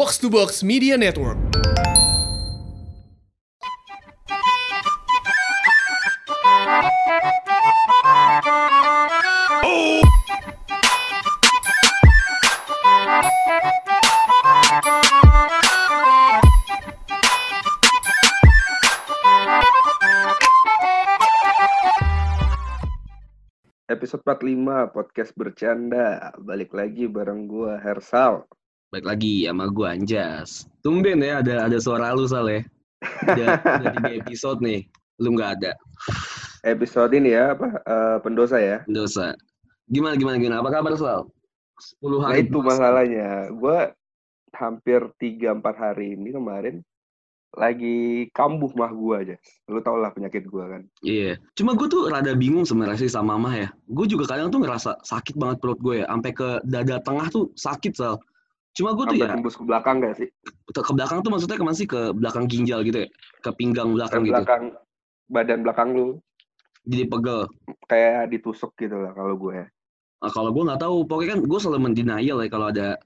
Box to Box Media Network. Episode 45 podcast bercanda. Balik lagi bareng gua Hersal. Baik lagi sama gue Anjas. Tumben ya ada ada suara lu Sal ya. Udah, udah tiga episode nih. Lu nggak ada. Episode ini ya apa eh, pendosa ya. Dosa. Gimana gimana gimana? Apa kabar Sal? 10 Nah hari. itu masalahnya. Gua hampir 3 4 hari ini kemarin lagi kambuh mah gua aja. Lu tau lah penyakit gua kan. Iya. Cuma gue tuh rada bingung sebenarnya sih sama mah ya. Gue juga kadang tuh ngerasa sakit banget perut gue ya. Sampai ke dada tengah tuh sakit Sal. Cuma gue tuh ya tembus ke belakang gak sih? ke ke belakang tuh maksudnya ke mana sih ke belakang ginjal gitu ya? Ke pinggang Ke belakang gitu. belakang badan belakang lu Jadi pegel. kayak ditusuk gitu lah kalau gue. Nah, kalau gue nggak tahu, pokoknya kan gue selalu mendenial ya kalau ada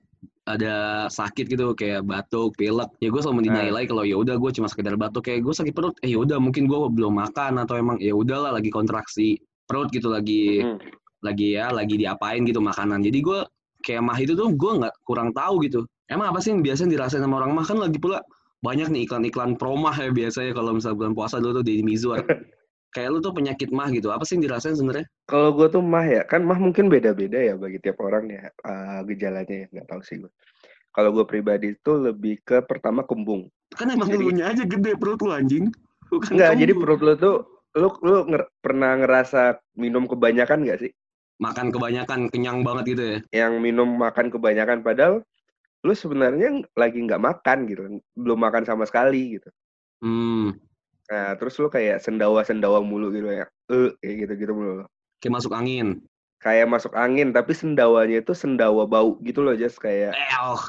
ada sakit gitu kayak batuk, pilek. Ya gue selalu mendenial aja kalau ya udah gue cuma sekedar batuk kayak gue sakit perut. Eh ya udah mungkin gue belum makan atau emang ya udahlah lagi kontraksi perut gitu lagi Hmm. lagi ya lagi diapain gitu makanan. Jadi gue kayak mah itu tuh gue nggak kurang tahu gitu. Emang apa sih yang biasanya dirasain sama orang mah kan lagi pula banyak nih iklan-iklan promah ya biasanya kalau misalnya bulan puasa dulu tuh di Mizwar. kayak lu tuh penyakit mah gitu. Apa sih yang dirasain sebenarnya? Kalau gue tuh mah ya, kan mah mungkin beda-beda ya bagi tiap orang ya eh, gejalanya ya, nggak tahu sih gue. Kalau gue pribadi itu lebih ke pertama kembung. Kan emang Jadi- elunya aja gede perut lu anjing. Bukan Enggak, jadi kembung. perut lu tuh lu lu nger- pernah ngerasa minum kebanyakan nggak sih? Makan kebanyakan kenyang banget gitu ya Yang minum makan kebanyakan padahal lu sebenarnya lagi nggak makan gitu, belum makan sama sekali gitu. hmm Nah, terus lu kayak sendawa-sendawa mulu gitu ya. Eh, kayak gitu-gitu mulu. kayak masuk angin Kayak masuk angin tapi sendawanya itu sendawa bau gitu loh, just kayak eh oh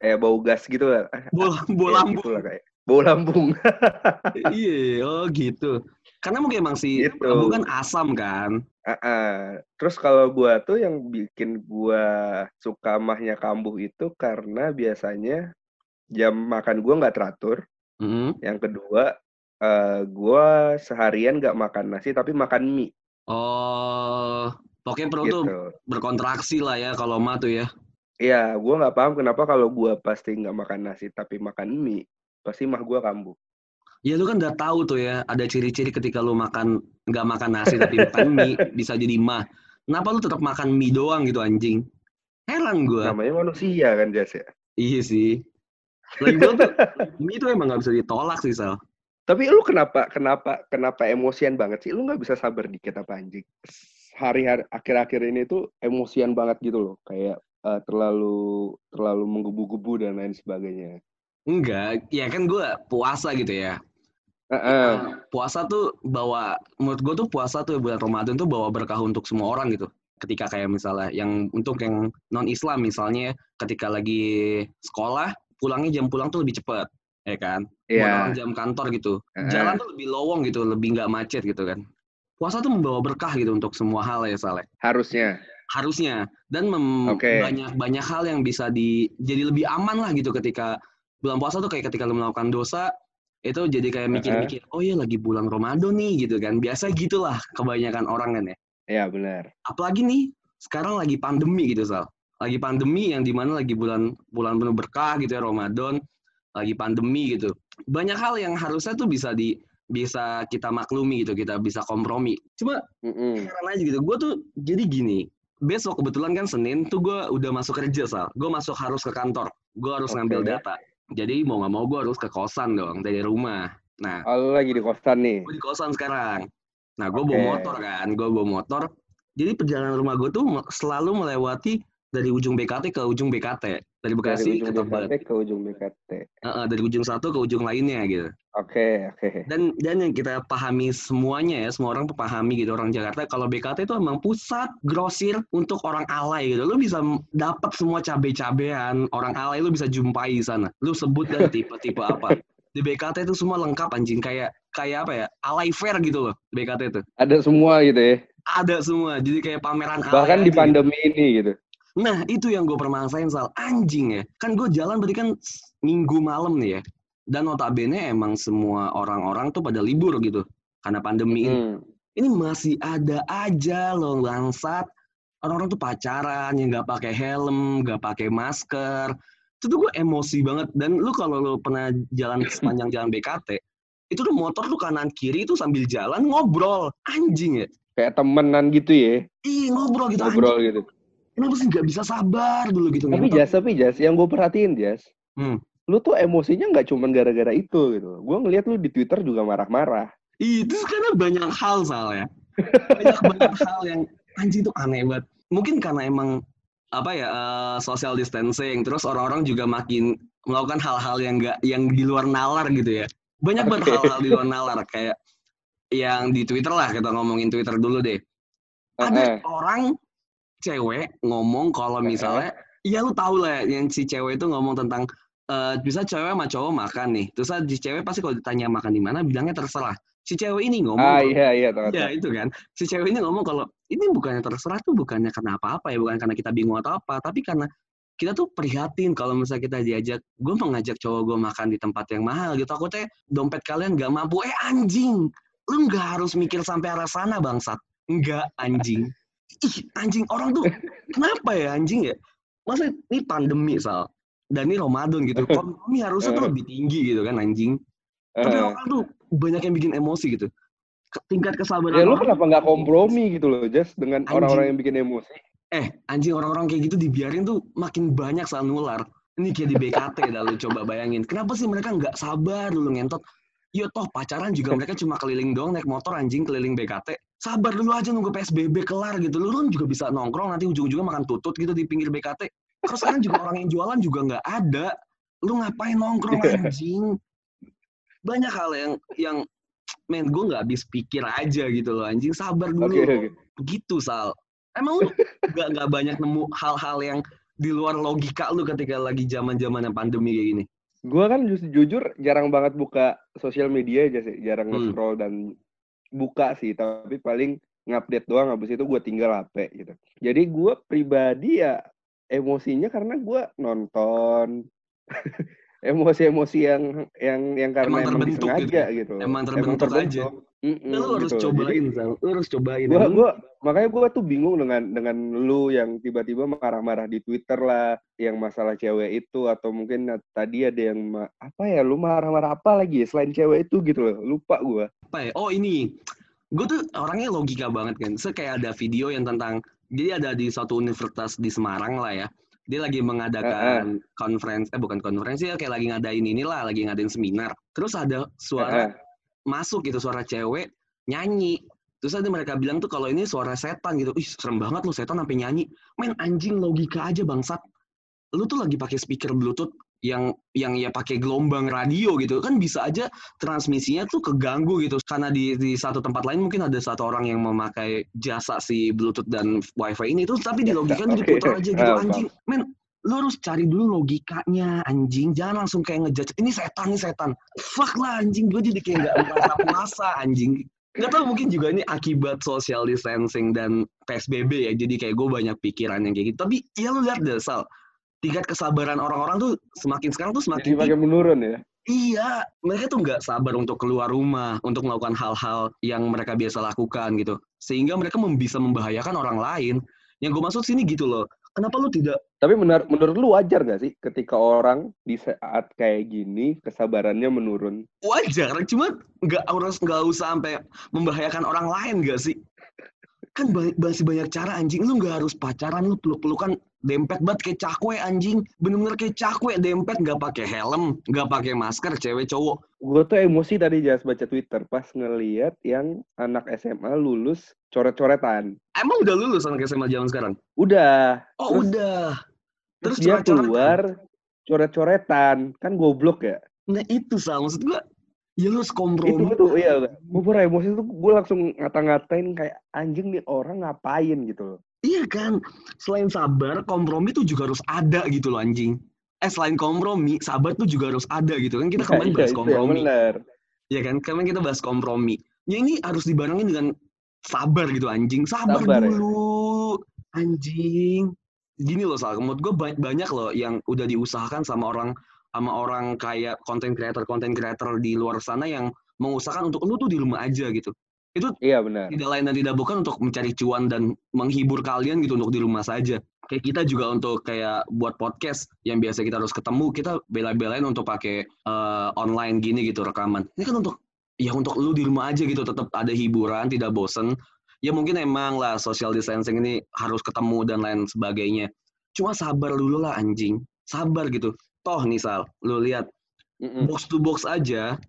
kayak bau gas gitu lah. bola Kayak bola gitu lah kayak. Bau lambung. iya oh gitu karena mungkin emang si Gitu. lambu kan asam kan Ah, Terus kalau gua tuh yang bikin gua suka mahnya kambuh itu karena biasanya jam makan gua nggak teratur. Mm-mm. Yang kedua, eh, gua seharian nggak makan nasi tapi makan mie oh pokoknya perut tuh gitu. berkontraksi lah ya kalau mah tuh ya Iya, gua nggak paham kenapa kalau gua pasti nggak makan nasi tapi makan mie, pasti mah gua kambuh. Ya lu kan udah tahu tuh ya ada ciri-ciri ketika lu makan nggak makan nasi tapi makan mie bisa jadi mah kenapa lu tetap makan mie doang gitu anjing heran gua Namanya manusia kan, Jas ya. iya sih lagi gua tuh mie tuh emang nggak bisa ditolak sih sal Tapi lu kenapa kenapa kenapa emosian banget sih? Lu nggak bisa sabar dikit apa anjing? Hari-hari akhir-akhir ini tuh emosian banget gitu loh, kayak eh, terlalu terlalu menggebu-gebu dan lain sebagainya. Enggak, ya kan gue puasa gitu ya. Heeh. Puasa tuh bawa, menurut gue tuh puasa tuh bulan Ramadan tuh bawa berkah untuk semua orang gitu. Ketika kayak misalnya yang untuk yang non Islam misalnya, ketika lagi sekolah pulangnya jam pulang tuh lebih cepat, ya kan? Iya. Orang jam kantor gitu, Heeh. jalan tuh lebih lowong gitu, lebih nggak macet gitu kan. Puasa tuh membawa berkah gitu untuk semua hal ya Saleh. Harusnya. harusnya dan mem- banyak banyak hal yang bisa di jadi lebih aman lah gitu ketika bulan puasa tuh kayak ketika lu melakukan dosa itu jadi kayak mikir-mikir oh iya lagi bulan Ramadan nih gitu kan biasa gitulah kebanyakan orang kan ya Iya benar. apalagi nih sekarang lagi pandemi gitu sal lagi pandemi yang di mana lagi bulan bulan penuh berkah gitu ya Ramadan lagi pandemi gitu banyak hal yang harusnya tuh bisa di bisa kita maklumi gitu kita bisa kompromi cuma heran aja gitu. Gue tuh jadi gini. Besok kebetulan kan Senin tuh gue udah masuk kerja sal. Gue masuk harus ke kantor. Gue harus Oke. ngambil data. Jadi mau nggak mau gue harus ke kosan dong dari rumah. Nah, Oh, lagi di kosan nih. gue di kosan sekarang. Nah, gue Oke. bawa motor kan. Gue bawa motor. Jadi perjalanan rumah gue tuh selalu melewati dari ujung BKT ke ujung BKT. Dari Dari Bekasi ke ujung Tebet. Ke ujung BKT. Heeh, dari ujung satu ke ujung lainnya gitu. Oke, oke. dan dan yang kita pahami semuanya ya semua orang pahami gitu orang Jakarta kalau BKT itu emang pusat grosir untuk orang alay gitu lu bisa dapat semua cabe-cabean orang alay lu bisa jumpai di sana lu sebut dan tipe-tipe apa di BKT itu semua lengkap anjing kayak kayak apa ya alay fair gitu loh BKT itu Ada semua gitu ya. ada semua jadi kayak pameran alay Bahkan di gitu. pandemi ini gitu. Nah, itu yang gue permasalahin soal anjing ya. Kan gue jalan berarti kan minggu malam nih ya. Dan notabene emang semua orang-orang tuh pada libur gitu. Karena pandemi ini. Hmm. Ini masih ada aja loh bangsat. Orang-orang tuh pacaran yang nggak pakai helm, nggak pakai masker. Itu tuh gue emosi banget. Dan lu kalau lu pernah jalan sepanjang jalan BKT, itu tuh motor tuh kanan kiri itu sambil jalan ngobrol. Anjing ya. Kayak temenan gitu ya. Ih ngobrol gitu Ngobrol anjing. gitu. Kenapa sih nggak bisa sabar dulu gitu. Tapi? Jas, tapi Jas, yang gue perhatiin Jas, Hmm. lu tuh emosinya nggak cuma gara-gara itu gitu. Gue ngeliat lu di Twitter juga marah-marah. Itu karena banyak hal soalnya. Banyak banget hal yang anjing tuh aneh banget. Mungkin karena emang apa ya eh, social distancing, terus orang-orang juga makin melakukan hal-hal yang enggak yang di luar nalar gitu ya. Banyak banget Oke. hal-hal di luar nalar kayak yang di Twitter lah kita ngomongin Twitter dulu deh. Ada Heeh. orang cewek ngomong kalau misalnya ya lu tahu lah yang si cewek itu ngomong tentang eh, bisa cewek sama cowok makan nih. Terus si cewek pasti kalau ditanya makan di mana bilangnya terserah. Si cewek ini ngomong Ah iya iya tahu. Ya itu kan, si cewek ini ngomong kalau ini bukannya terserah tuh bukannya karena apa-apa ya, bukan karena kita bingung atau apa, tapi karena kita tuh prihatin kalau misalnya kita diajak, gue mau ngajak cowok gue makan di tempat yang mahal gitu, takutnya dompet kalian gak mampu, eh anjing, lu nggak harus mikir sampai arah sana bangsat, nggak anjing, ih anjing orang tuh kenapa ya anjing ya, masa ini pandemi sal, dan ini Ramadan gitu, kompromi harusnya tuh lebih tinggi gitu kan anjing, tapi Heeh. orang tuh banyak yang bikin emosi gitu. Tingkat kesabaran Ya lu kenapa nggak kompromi gitu loh, Jas, dengan orang-orang yang bikin emosi? Eh, anjing orang-orang kayak gitu dibiarin tuh makin banyak soal nular. Ini kayak di BKT dah lu coba bayangin. Kenapa sih mereka nggak sabar dulu ngentot? Ya toh pacaran juga mereka cuma keliling doang naik motor anjing keliling BKT. Sabar dulu aja nunggu PSBB kelar gitu. Lu kan juga bisa nongkrong nanti ujung-ujungnya makan tutut gitu di pinggir BKT. Terus sekarang juga orang yang jualan juga nggak ada. Lu ngapain nongkrong Iya. anjing? Banyak hal yang yang men gue nggak habis pikir aja gitu loh anjing sabar dulu Oke oke. gitu sal emang lu nggak nggak banyak nemu hal-hal yang di luar logika lu ketika lagi zaman zaman pandemi kayak gini Gue kan jujur jarang banget buka sosial media aja sih, jarang Hmm. nge-scroll dan buka sih, tapi paling ngupdate doang, habis itu gue tinggal HP gitu. Jadi gue pribadi ya emosinya karena gue nonton emosi-emosi yang yang yang karena Emang emang, terbentuk disengaja gitu. loh. Emang terbentuk aja. Mm-mm, Nah, lu harus gitu. cobain Jadi, lu harus cobain. Gua, gua makanya gue tuh bingung dengan dengan lu yang tiba-tiba marah-marah di Twitter lah yang masalah cewek itu atau mungkin tadi ada yang apa ya lu marah-marah apa lagi ya selain cewek itu gitu loh. Lupa gue apa ya? Oh ini. Gue tuh orangnya logika banget kan. So kayak ada video yang tentang jadi ada di suatu universitas di Semarang lah ya. Dia lagi mengadakan conference eh bukan konferensi ya kayak lagi ngadain inilah lagi ngadain seminar. Terus ada suara masuk gitu suara cewek nyanyi. Terus ada mereka bilang tuh kalau ini suara setan gitu. Ih serem banget lu setan sampai nyanyi. Main anjing logika aja bangsat. Lu tuh lagi pakai speaker bluetooth yang yang ya pakai gelombang radio gitu. Kan bisa aja transmisinya tuh keganggu gitu. Karena di di satu tempat lain mungkin ada satu orang yang memakai jasa si bluetooth dan wifi ini terus tapi di logika Oke. diputar aja gitu anjing. men lu harus cari dulu logikanya anjing. Jangan langsung kayak ngejudge ini setan ini setan. Fuck lah anjing. Gue jadi kayak nggak merasa puasa anjing. Nggak tahu mungkin juga ini akibat social distancing dan psbb ya. Jadi kayak gue banyak pikiran yang kayak gitu. Tapi ya lu lihat deh sal. Tingkat kesabaran orang-orang tuh semakin sekarang tuh jadi semakin makin menurun ya? Iya, mereka tuh nggak sabar untuk keluar rumah, untuk melakukan hal-hal yang mereka biasa lakukan gitu. Sehingga mereka bisa membahayakan orang lain. Yang gue maksud sini gitu loh. Kenapa lu tidak tapi menur menurut lu wajar gak sih ketika orang di saat kayak gini kesabarannya menurun wajar? Cuma nggak harus nggak usah sampai membahayakan orang lain gak sih? Kan masih banyak cara anjing. Lu nggak harus pacaran, lu peluk-pelukan dempet banget kayak cakwe anjing. Bener-bener kayak cakwe dempet nggak pakai helm, nggak pakai masker, cewek cowok. gue tuh emosi tadi jas baca Twitter pas ngeliat yang anak SMA lulus coret-coretan Emang udah lulus anak SMA zaman sekarang? udah Oh Terus- udah. terus, Terus dia coret-coretan. keluar coret-coretan kan goblok ya Nah itu sal, maksud gua ya lu harus itu tuh iya gue pura emosi tuh gue langsung ngata-ngatain kayak anjing nih orang ngapain gitu loh Iya kan, selain sabar, kompromi tuh juga harus ada gitu loh anjing. Eh selain kompromi, sabar tuh juga harus ada gitu kan. Kita kemarin Iya, bahas kompromi. benar Ya kan, kemarin kita bahas kompromi. Ya ini harus dibarengin dengan sabar gitu anjing. Sabar, Sabar, ya. dulu, anjing. gini loh Sal, menurut gue banyak loh yang udah diusahakan sama orang sama orang kayak content creator content creator di luar sana yang mengusahakan untuk lu tuh di rumah aja gitu. Itu iya benar. Tidak lain dan tidak bukan untuk mencari cuan dan menghibur kalian gitu untuk di rumah saja. Kayak kita juga untuk kayak buat podcast yang biasa kita harus ketemu, kita bela-belain untuk pakai uh, online gini gitu rekaman. Ini kan untuk ya untuk lu di rumah aja gitu tetap ada hiburan, tidak bosen. Ya mungkin emang lah social distancing ini harus ketemu dan lain sebagainya. Cuma sabar dulu lah anjing. Sabar gitu. Toh nih Sal, lu lihat mm -mm. box to box aja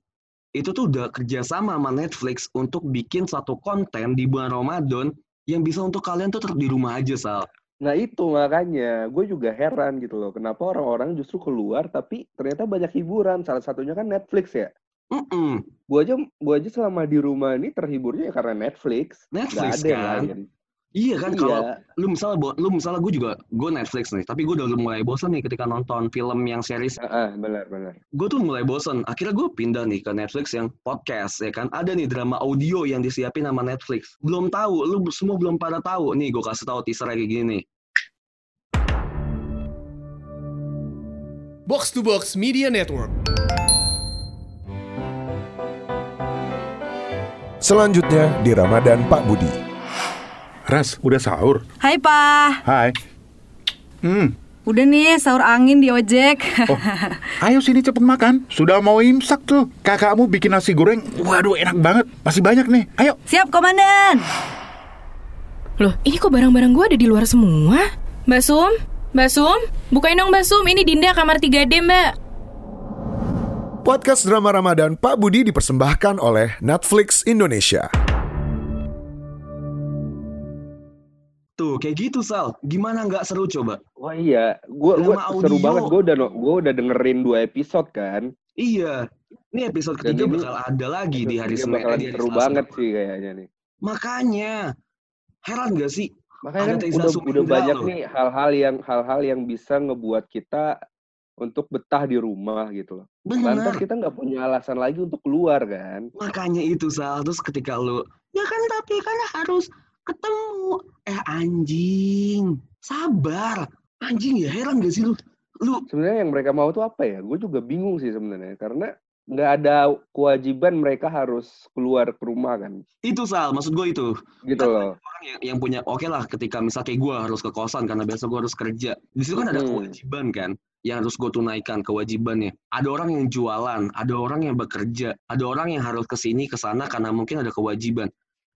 itu tuh udah kerjasama sama Netflix untuk bikin satu konten di bulan Ramadan yang bisa untuk kalian tuh tetap di rumah aja, Sal. Nah itu makanya, gue juga heran gitu loh. Kenapa orang-orang justru keluar tapi ternyata banyak hiburan. Salah satunya kan Netflix ya. Mm -mm. Gue aja, gue aja selama di rumah ini terhiburnya ya karena Netflix. Netflix Gak ada kan. Yang lain. Iya kan iya. kalau lu misalnya lu misalnya gue juga gue Netflix nih, tapi gue udah mulai bosan nih ketika nonton film yang series. Uh, uh, benar benar. Gue tuh mulai bosan. Akhirnya gue pindah nih ke Netflix yang podcast ya kan. Ada nih drama audio yang disiapin sama Netflix. Belum tahu, lu semua belum pada tahu. Nih gue kasih tahu teaser kayak gini nih. Box to Box Media Network. Selanjutnya di Ramadan Pak Budi. Ras, udah sahur? Hai, Pak. Hai. Hmm. Udah nih, sahur angin di ojek. Oh, ayo sini cepet makan. Sudah mau imsak tuh. Kakakmu bikin nasi goreng. Waduh, enak banget. Masih banyak nih. Ayo. Siap, Komandan. Loh, ini kok barang-barang gue ada di luar semua? Mbak Sum? Mbak Sum? Bukain dong Mbak Sum, ini Dinda kamar 3D, Mbak. Podcast drama Ramadan Pak Budi dipersembahkan oleh Netflix Indonesia. Tuh, kayak gitu Sal. Gimana nggak seru coba? Wah iya, gue gua seru banget. Gue udah gue udah dengerin dua episode kan. Iya. Ini episode ketiga ini, bakal ada lagi di hari Senin. Bakal seru banget sih kayaknya nih. Makanya, heran gak sih? Makanya kan udah, udah banyak loh. nih hal-hal yang hal-hal yang bisa ngebuat kita untuk betah di rumah gitu loh. Benar. Lantas kita nggak punya alasan lagi untuk keluar kan. Makanya itu Sal. Terus ketika lu, ya kan tapi kan harus ketemu. Eh anjing. Sabar. Anjing ya heran gak sih lu? Lu sebenarnya yang mereka mau tuh apa ya? Gue juga bingung sih sebenarnya. Karena nggak ada kewajiban mereka harus keluar ke rumah kan? Itu sal. Maksud gue itu. Gitu kan loh. orang yang, yang punya oke okay lah ketika misal kayak gue harus ke kosan karena biasa gue harus kerja. Di situ kan ada hmm. kewajiban kan? Yang harus gue tunaikan kewajibannya. Ada orang yang jualan ada orang yang bekerja ada orang yang harus ke sini ke sana karena mungkin ada kewajiban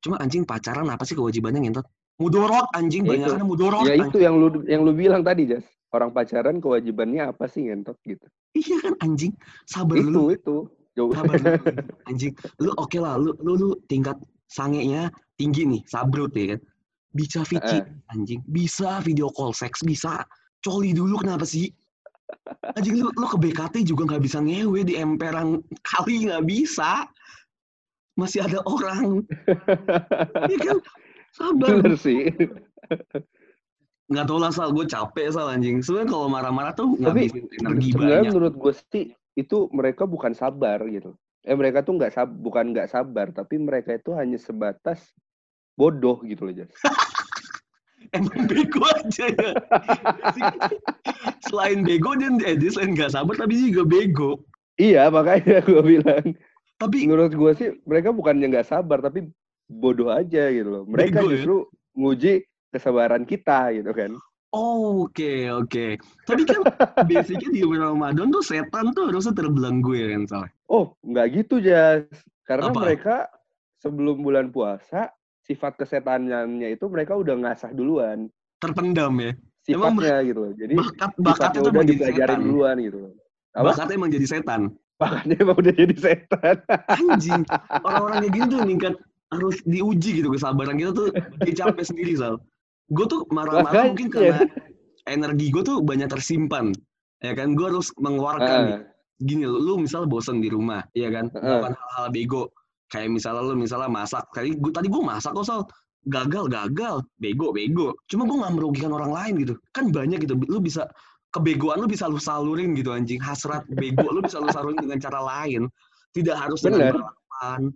Cuma anjing pacaran apa sih kewajibannya ngentot? Mudorot anjing ya banyak mudorot. Ya itu yang lu yang lu bilang tadi Jas. Orang pacaran kewajibannya apa sih ngentot gitu? Iya kan anjing. Sabar itu, lu. Itu Sabar lu. Anjing. Lu oke okay lah lu, lu lu tingkat sangenya tinggi nih, sabrut ya kan. Bisa vici uh. anjing. Bisa video call seks bisa. Coli dulu kenapa sih? Anjing lu, lu ke BKT juga nggak bisa ngewe di emperan kali nggak bisa masih ada orang. Iya kan? Sabar. Bener sih. Nggak tau lah, Sal. Gue capek, Sal, anjing. Sebenarnya kalau marah-marah tuh ngabisin energi banyak. menurut gue sih, itu mereka bukan sabar gitu. Eh, mereka tuh nggak sab bukan nggak sabar, tapi mereka itu hanya sebatas bodoh gitu loh, Jas. Emang bego aja ya. selain bego, dia, eh, dia selain nggak sabar, tapi juga bego. Iya, makanya gue bilang. Tapi menurut gue sih mereka bukannya nggak sabar tapi bodoh aja gitu loh. Mereka Bego, ya? justru ya? nguji kesabaran kita gitu kan. Oh, oke okay, oke. Okay. Tapi kan basicnya di Ramadan tuh setan tuh harusnya terbelenggu ya kan. Oh, nggak gitu Jas. Karena Apa? mereka sebelum bulan puasa sifat kesetanannya itu mereka udah ngasah duluan. Terpendam ya. Sifatnya emang gitu loh. Jadi bakat bakatnya udah dipelajarin duluan gitu loh. Bakatnya emang jadi setan. Makanya emang udah jadi setan. Anjing. Orang-orang kayak gini tuh meningkat harus diuji gitu kesabaran kita tuh dia capek sendiri Sal. Gue tuh marah-marah mungkin karena energi gue tuh banyak tersimpan. Ya kan, gue harus mengeluarkan uh. Gini, lu misal bosen di rumah, ya kan, uh. melakukan hal-hal bego. Kayak misalnya lu misalnya masak. Tadi gue tadi gue masak kok Sal. Gagal, gagal. Bego, bego. Cuma gue gak merugikan orang lain gitu. Kan banyak gitu. Lu bisa kebegoan lu bisa lu salurin gitu anjing hasrat bego lu bisa lu salurin dengan cara lain tidak harus dengan balapan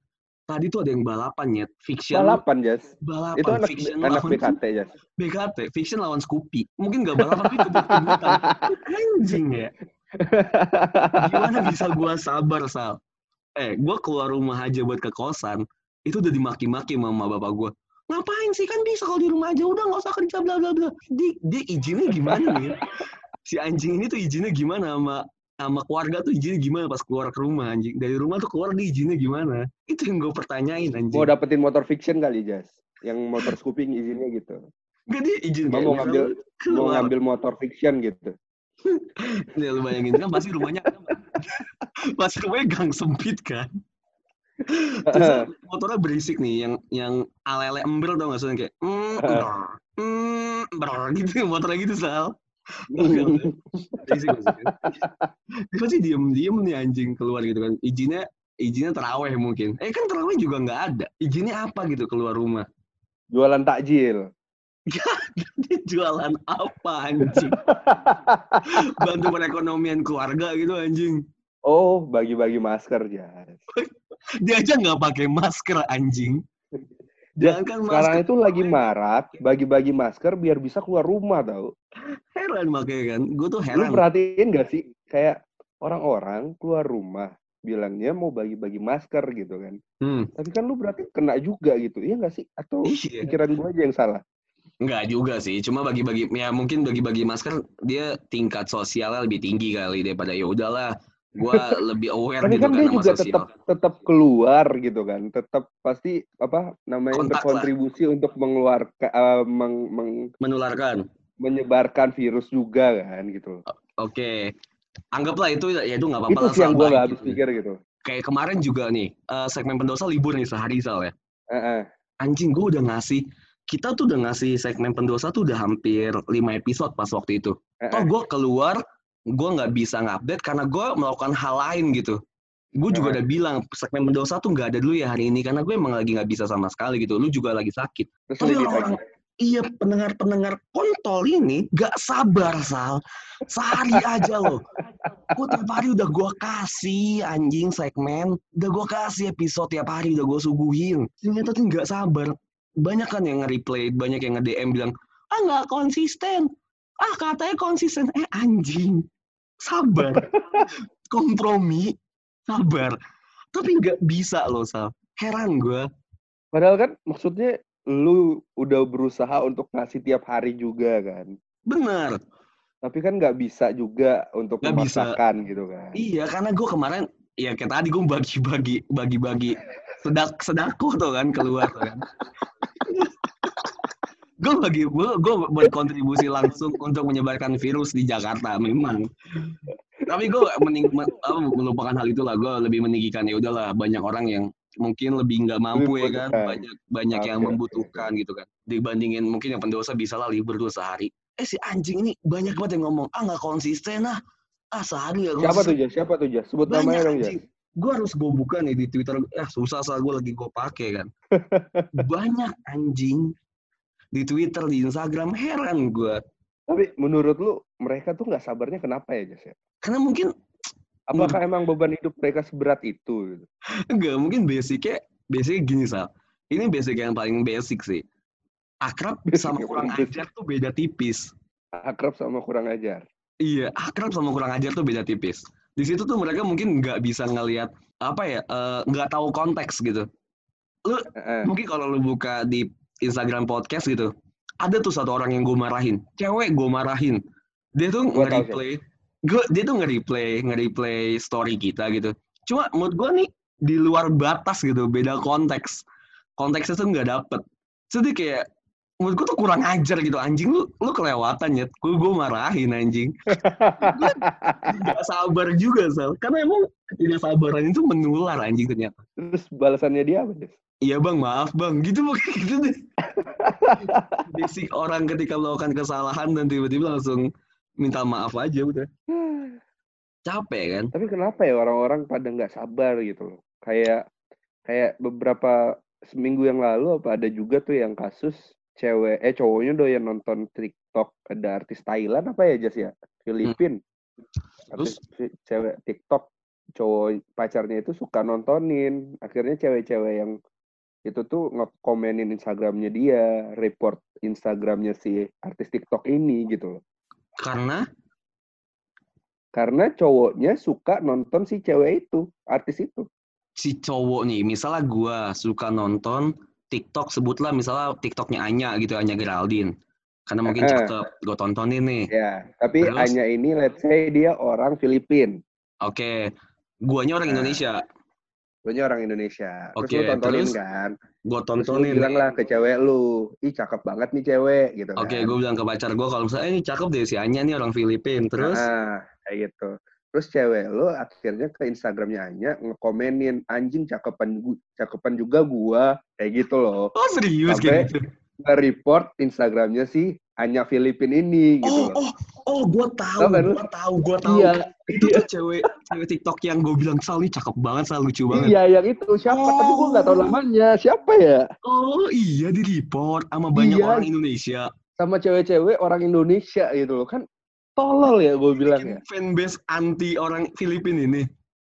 tadi tuh ada yang balapan ya, fiction. Balapan, Jas. Balapan, Itu anak fiction anak lawan BKT, Jas. BKT, fiction lawan Scoopy. Mungkin nggak balapan, tapi kebut-kebutan. Anjing ya. Gimana bisa gua sabar, Sal? Eh, gua keluar rumah aja buat ke kosan, itu udah dimaki-maki sama bapak gua. Ngapain sih kan bisa kalau di rumah aja udah nggak usah kerja bla bla bla. Dia izinnya gimana nih? Si anjing ini tuh izinnya gimana sama sama keluarga tuh izinnya gimana pas keluar ke rumah anjing. Dari rumah tuh keluar dia izinnya gimana? Itu yang gue pertanyain anjing. Mau dapetin motor fiction kali, Jas. Yang motor scooping izinnya gitu. Enggak dia izin Mau ngambil mau ngambil motor fiction gitu. Ya, lu bayangin kan pasti rumahnya pasti rumahnya gang sempit kan. Terus motornya berisik nih yang yang alele ember tau gak kayak mm, brr, mm, brr, gitu motornya gitu sal. Berisik maksudnya. Dia pasti diem-diem nih anjing keluar gitu kan. Izinnya izinnya teraweh mungkin. Eh kan teraweh juga nggak ada. Izinnya apa gitu keluar rumah? Jualan takjil. Dia jualan apa anjing? Bantu perekonomian keluarga gitu anjing. Oh, bagi-bagi masker, Jas. Dia aja nggak pakai masker anjing. Sekarang masker. itu lagi marak bagi-bagi masker biar bisa keluar rumah tau. Heran makanya kan. Gue tuh Lu heran. perhatiin gak sih kayak orang-orang keluar rumah bilangnya mau bagi-bagi masker gitu kan. Hmm. Tapi kan lu berarti kena juga gitu. Iya gak sih? Atau Iya. pikiran gua aja yang salah? Nggak juga sih. Cuma bagi-bagi ya mungkin bagi-bagi masker dia tingkat sosialnya lebih tinggi kali daripada ya udahlah. Gua lebih aware Tapi gitu kan kan dia juga tetap tetap keluar gitu kan. Tetap pasti apa namanya Kontak lah. berkontribusi untuk mengeluarkan eh, meng- meng- Menularkan. menyebarkan virus juga kan gitu. Oke. Anggaplah itu ya itu nggak apa-apa Itu lah, sih yang Sal, gua baik gak habis gitu. pikir gitu. Kayak kemarin juga nih eh, segmen pendosa libur nih sehari sal ya. Heeh. Anjing gue udah ngasih kita tuh udah ngasih segmen pendosa tuh udah hampir 5 episode pas waktu itu. heeh. Toh gue keluar, gue nggak bisa ngupdate karena gue melakukan hal lain gitu. Gue juga Nah. udah bilang segmen mendosa tuh nggak ada dulu ya hari ini karena gue emang lagi nggak bisa sama sekali gitu. Lu juga lagi sakit. Terus Tapi orang lagi. iya pendengar-pendengar kontol ini gak sabar sal. Sehari aja loh. Gue tiap hari udah gue kasih anjing segmen, udah gue kasih episode tiap hari udah gue suguhin. Ternyata tuh nggak sabar. Banyak kan yang nge-replay, banyak yang nge-DM bilang, ah nggak konsisten. Ah katanya konsisten. Eh anjing. Sabar. Kompromi. Sabar. Tapi nggak bisa loh, Sal. Heran gue. Padahal kan maksudnya lu udah berusaha untuk ngasih tiap hari juga kan. Bener. Tapi kan nggak bisa juga untuk Nggak bisa. gitu kan. Iya, karena gue kemarin, ya kayak tadi gue bagi-bagi, bagi-bagi sedak sedako tuh kan keluar tuh kan. Gue bagi gue gue berkontribusi langsung untuk menyebarkan virus di Jakarta memang. Tapi gue mening, melupakan hal itu lah. Gue lebih meninggikan ya udahlah banyak orang yang mungkin lebih nggak mampu ya kan, banyak banyak yang Oke, oke, membutuhkan gitu kan. Dibandingin mungkin yang pendosa bisa lah libur dulu sehari. Eh si anjing ini banyak banget yang ngomong ah nggak konsisten ah, ah sehari nggak Siapa tuh Jas? Siapa tuh Jas? Sebut banyak namanya dong Jas. anjing. Gue harus gue buka nih di Twitter. Eh susah saat gue lagi gue pakai kan. banyak anjing di Twitter, di Instagram. Heran gue. Tapi menurut lu mereka tuh nggak sabarnya kenapa ya Jas ya? Karena mungkin Apakah emang beban hidup mereka seberat itu? gitu? enggak mungkin basicnya basicnya gini sal. Ini basic yang paling basic sih. Akrab sama kurang ajar tuh beda tipis. Akrab sama kurang ajar. Iya, akrab sama kurang ajar tuh beda tipis. Di situ tuh mereka mungkin nggak bisa ngelihat apa ya, eh, nggak tahu konteks gitu. Lu Heeh. mungkin kalau lu buka di Instagram podcast gitu, ada tuh satu orang yang gue marahin, cewek gue marahin. Dia tuh nge-replay, gue dia tuh nge-replay, nge-replay story kita gitu. Cuma menurut gue nih di luar batas gitu, beda konteks. Konteksnya tuh nggak dapet. Jadi kayak menurut gue tuh kurang ajar gitu anjing lu lu kelewatan ya gue gue marahin anjing nggak sabar juga sal karena emang tidak sabaran itu menular anjing ternyata Terus balasannya dia apa Jas? Iya bang, maaf bang. Gitu pokoknya gitu deh. Basic orang ketika melakukan kesalahan dan tiba-tiba langsung minta maaf aja udah. Capek kan? Tapi kenapa ya orang-orang pada nggak sabar gitu loh? Kayak kayak beberapa seminggu yang lalu apa ada juga tuh yang kasus cewek eh cowoknya doyan nonton TikTok ada artis Thailand apa ya Jas ya? Filipin. Terus? Artis fi- cewek TikTok cowok pacarnya itu suka nontonin. Akhirnya cewek-cewek yang itu tuh nge-komenin Instagramnya dia, report Instagramnya si artis TikTok ini gitu loh. Karena Karena cowoknya suka nonton si cewek itu, artis itu. si cowok nih, misalnya gua suka nonton TikTok, sebutlah misalnya TikToknya Anya gitu, Anya Geraldine. Karena mungkin Eh. cakep, gue tontonin nih. Ya, tapi Terus? Anya ini let's say dia orang Filipin. Oke, guanya orang Nah, Indonesia. Gue orang Indonesia. Terus Oke, lu tontonin terus? kan. Gue Terus lu tontonin. bilang lah ke cewek lu, ih cakep banget nih cewek gitu Oke, kan. gue bilang ke pacar gue kalau misalnya, eh, ini cakep deh si Anya nih orang Filipin. Terus, Nah, kayak gitu. Terus cewek lu akhirnya ke Instagramnya Anya ngekomenin anjing cakepan cakepan juga gua kayak gitu loh. oh serius Sampai- kayak gitu? Nge-report Instagramnya si Anya Filipin ini gitu Oh, loh. oh, oh, gue tahu, Tau kan gue tahu, gue tahu. Iya, Itu tuh cewek, cewek TikTok yang gue bilang Sal cakep banget, Sal lucu banget. iya yang itu siapa? Tapi gua nggak tahu Oh. namanya. Siapa ya? Oh iya di report sama banyak Iya. orang Indonesia. Sama cewek-cewek orang Indonesia gitu loh. Kan tolol ya gue bilang ya. Fanbase anti orang Filipin ini.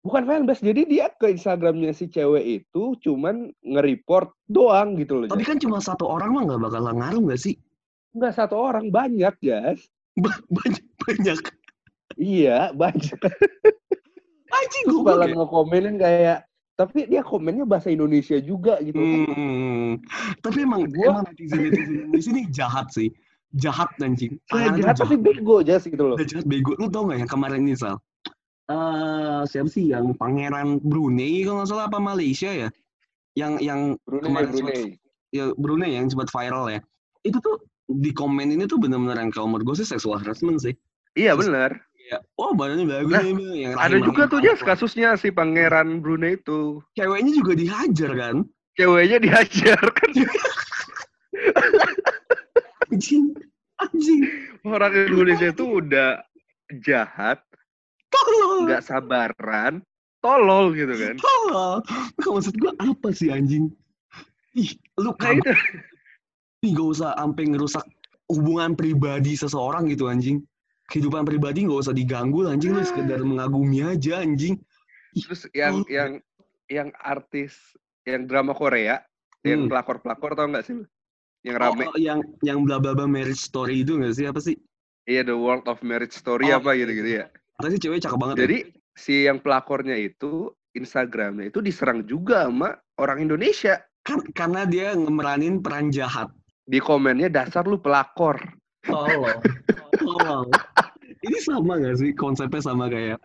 Bukan fanbase. Jadi dia ke Instagramnya si cewek itu cuman nge-report doang gitu loh. Tapi kan cuma satu orang mah nggak bakal ngaruh nggak sih? Nggak satu orang, banyak, Jas. Ba- banyak banyak. Iya, banyak. Terus gue malah ngekomenin kayak tapi dia komennya bahasa Indonesia juga gitu. Hmm. Tapi emang Gua- emang netizen netizen Indonesia ini jahat sih. Jahat anjing. Tuh jahat tapi bego aja gitu loh. Udah jahat bego. Lu tau gak yang kemarin ini, Sal? Eh siapa sih yang pangeran Brunei kalau nggak salah apa Malaysia ya? Yang yang Brunei, kemarin Brunei. sempat- ya Brunei yang sempat viral ya. Itu tuh di komen ini tuh bener-bener yang kalau menurut gue sih seksual harassment sih. Iya benar. Kayak, oh badannya bagus Nah, nih, Bang." yang Ada juga tuh. Jas kasusnya si pangeran Brunei itu. Ceweknya juga dihajar kan? Ceweknya dihajar kan. Anjing, anjing. Orang Indonesia itu udah jahat, Tolol. nggak sabaran, tolol gitu kan. Tolol. Nggak, maksud gue apa sih anjing? Ih, lu Nah kan itu. nih gak usah sampai ngerusak hubungan pribadi seseorang gitu anjing. Kehidupan pribadi gak usah diganggu anjing lu sekedar mengagumi aja anjing. Terus yang Oh. yang yang artis yang drama Korea, yang Hmm. pelakor-pelakor tau nggak sih? Yang rame. Oh, yang yang bla bla bla marriage story itu gak sih apa sih? Iya, The World of Marriage Story Oh, apa gitu-gitu ya. Katanya sih cewek cakep banget. ya. Jadi si yang pelakornya itu Instagramnya itu diserang juga sama orang Indonesia. kan karena dia ngemeranin peran jahat. Di komennya dasar lu pelakor. Tolong. Tolong. Ini sama gak sih konsepnya sama kayak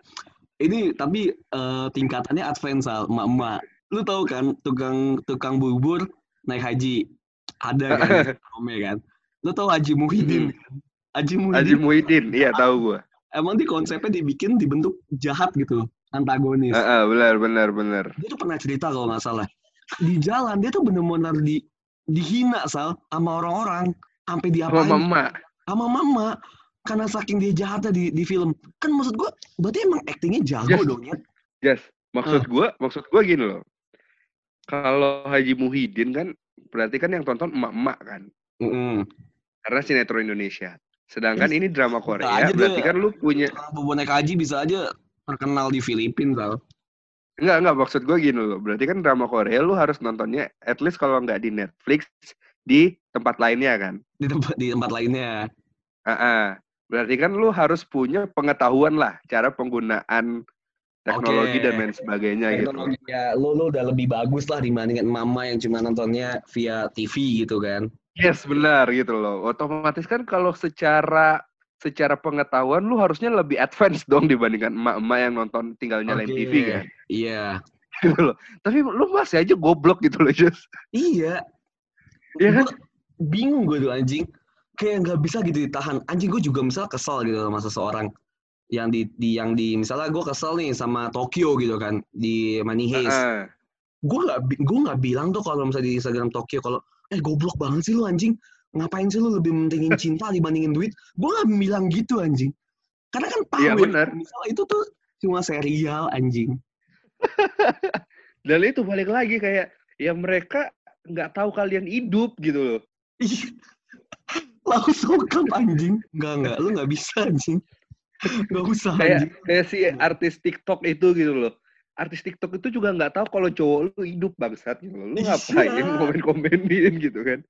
ini tapi eh, tingkatannya advance emak-emak. Lu tahu kan tukang tukang bubur naik haji ada kan Rome kan. Lu tahu Haji Muhyiddin kan? Haji Muhyiddin Haji Muhyiddin, iya tahu gua. emang di konsepnya dibikin dibentuk jahat gitu, antagonis. Heeh, benar benar benar. Dia tuh pernah cerita kalau nggak salah. Di jalan dia tuh bener-bener di dihina Sal sama orang-orang sampai Sama diapain mama. sama mama karena saking dia jahatnya di, di film kan maksud gua berarti emang aktingnya jago Yes. dong ya Yes, maksud gua, maksud gua gini loh. Kalau Haji Muhyiddin kan berarti kan yang tonton emak-emak kan. Mm-mm. Karena sinetron Indonesia. Sedangkan Yes. ini drama Korea, aja berarti dia. kan lu punya Orang bonek haji bisa aja terkenal di Filipina tau Enggak, enggak maksud gue gini loh. Berarti kan drama Korea lu harus nontonnya at least kalau nggak di Netflix di tempat lainnya kan. di tempat di tempat lainnya Ah, Berarti kan lu harus punya pengetahuan lah cara penggunaan teknologi Oke. dan lain sebagainya gitu. teknologi ya lo lo udah lebih bagus lah dibandingkan mama yang cuma nontonnya via TV gitu kan Yes, benar gitu loh. Otomatis kan kalau secara secara pengetahuan lu harusnya lebih advance dong dibandingkan emak-emak yang nonton tinggal nyalain Oke. TV kan. iya Gitu loh. Tapi lu masih aja goblok gitu loh, Jus. iya Iya kan? Bingung gue tuh anjing kayak nggak bisa gitu ditahan anjing gue juga misal kesel gitu sama seseorang yang di, di yang di misalnya gue kesel nih sama Tokyo gitu kan di Money Heist. Heeh. gue nggak bi- gue nggak bilang tuh kalau misalnya di Instagram Tokyo kalau eh goblok banget sih lu anjing. Ngapain sih lu lebih mentingin cinta dibandingin duit? Gue nggak bilang gitu anjing. Karena kan tahu Iya, ya, benar. misalnya itu tuh cuma serial anjing. Dan itu balik lagi kayak ya mereka nggak tahu kalian hidup gitu loh. Langsung sokap anjing. Nggak nggak. Lu nggak bisa anjing nggak usah Kayak kayak si artis TikTok itu gitu loh. artis TikTok itu juga nggak tahu kalau cowok lu hidup bangsat gitu loh. Lu Iya. ngapain komen-komenin gitu kan.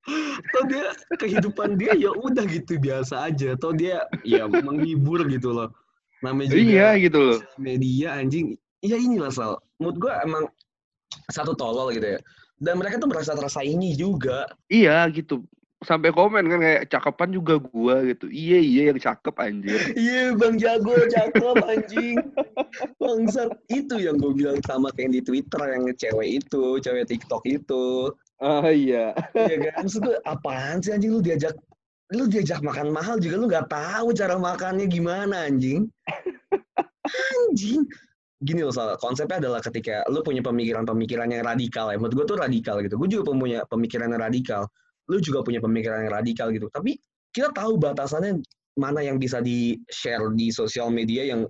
Atau dia kehidupan dia ya udah gitu biasa aja. Atau dia ya menghibur gitu loh. Namanya juga Iya gitu loh. media anjing. Ya inilah Sal. Menurut gua emang satu tolol gitu ya. Dan mereka tuh merasa tersaingi juga. Iya gitu. Sampai komen kan kayak cakepan juga gua gitu. Iya iya yang cakep anjir. Iya Bang Jago cakep anjing. Bangsat itu yang gue bilang sama kayak di Twitter yang cewek itu, cewek TikTok itu. Ah iya. Iya kan? Maksud gue apaan sih anjing lu diajak lu diajak makan mahal juga lu nggak tahu cara makannya gimana anjing. Anjing. Gini loh Sal, konsepnya adalah ketika lu punya pemikiran-pemikiran yang radikal ya. Menurut gue tuh radikal gitu. Gue juga punya pemikiran yang radikal. Lu juga punya pemikiran yang radikal gitu. Tapi kita tahu batasannya mana yang bisa di-share di sosial media yang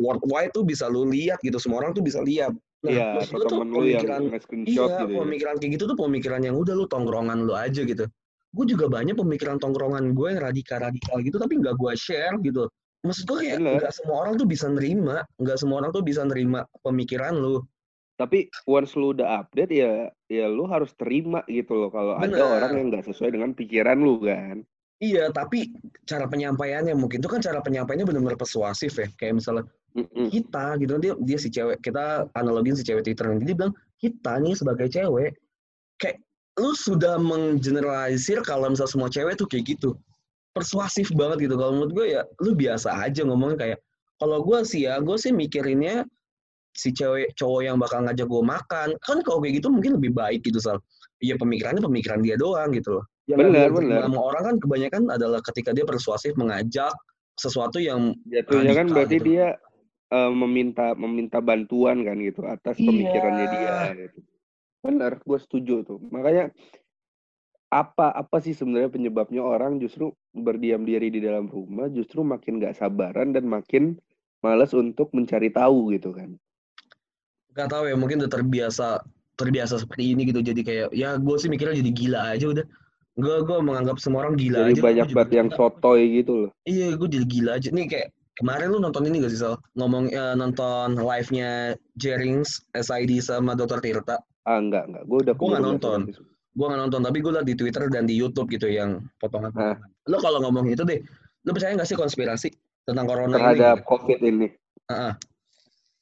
worldwide tuh bisa lu lihat gitu. Semua orang tuh bisa lihat. Iya, terus atau temen lu yang nge-screenshot iya, gitu ya. pemikiran kayak gitu tuh pemikiran yang udah lu tongkrongan lu aja gitu. Gue juga banyak pemikiran tongkrongan gue yang radikal-radikal gitu, tapi nggak gue share gitu. Maksud gue kayak nggak semua orang tuh bisa nerima, nggak semua orang tuh bisa nerima pemikiran lu. Tapi once lu udah update ya ya lu harus terima gitu loh kalau ada orang yang nggak sesuai dengan pikiran lu kan. Iya, tapi cara penyampaiannya mungkin itu kan cara penyampaiannya benar-benar persuasif ya. Kayak misalnya Mm-mm. kita gitu dia dia si cewek kita analogin si cewek Twitter nanti dia bilang kita nih sebagai cewek kayak lu sudah menggeneralisir kalau misal semua cewek tuh kayak gitu persuasif banget gitu kalau menurut gue ya lu biasa aja ngomongin kayak kalau gue sih ya gue sih mikirinnya si cewek cowok yang bakal ngajak gue makan kan kalau kayak gitu mungkin lebih baik gitu sal iya pemikirannya pemikiran dia doang gitu loh nggak diterima bener. sama orang kan kebanyakan adalah ketika dia persuasif mengajak sesuatu yang Jatuhnya kan berarti gitu. dia eh, meminta meminta bantuan kan gitu atas Iya. pemikirannya dia gitu. Bener, gue setuju tuh. Makanya apa apa sih sebenarnya penyebabnya orang justru berdiam diri di dalam rumah justru makin gak sabaran dan makin malas untuk mencari tahu gitu kan. Nggak tahu ya mungkin udah terbiasa terbiasa seperti ini gitu jadi kayak ya gue sih mikirnya jadi gila aja udah gue gue menganggap semua orang gila Jadi aja banyak banget yang sotoy gitu loh. iya gue jadi gila aja nih kayak kemarin lu nonton ini gak sih Sal ngomong eh, nonton live nya Jerings SID sama Dr. Tirta Ah enggak enggak, gue udah Gua nggak nonton. gue nggak nonton tapi gue liat di Twitter dan di YouTube gitu yang potongan Hah. lo kalau ngomong itu deh lo percaya nggak sih konspirasi tentang corona terhadap ini gitu? COVID ini. Heeh.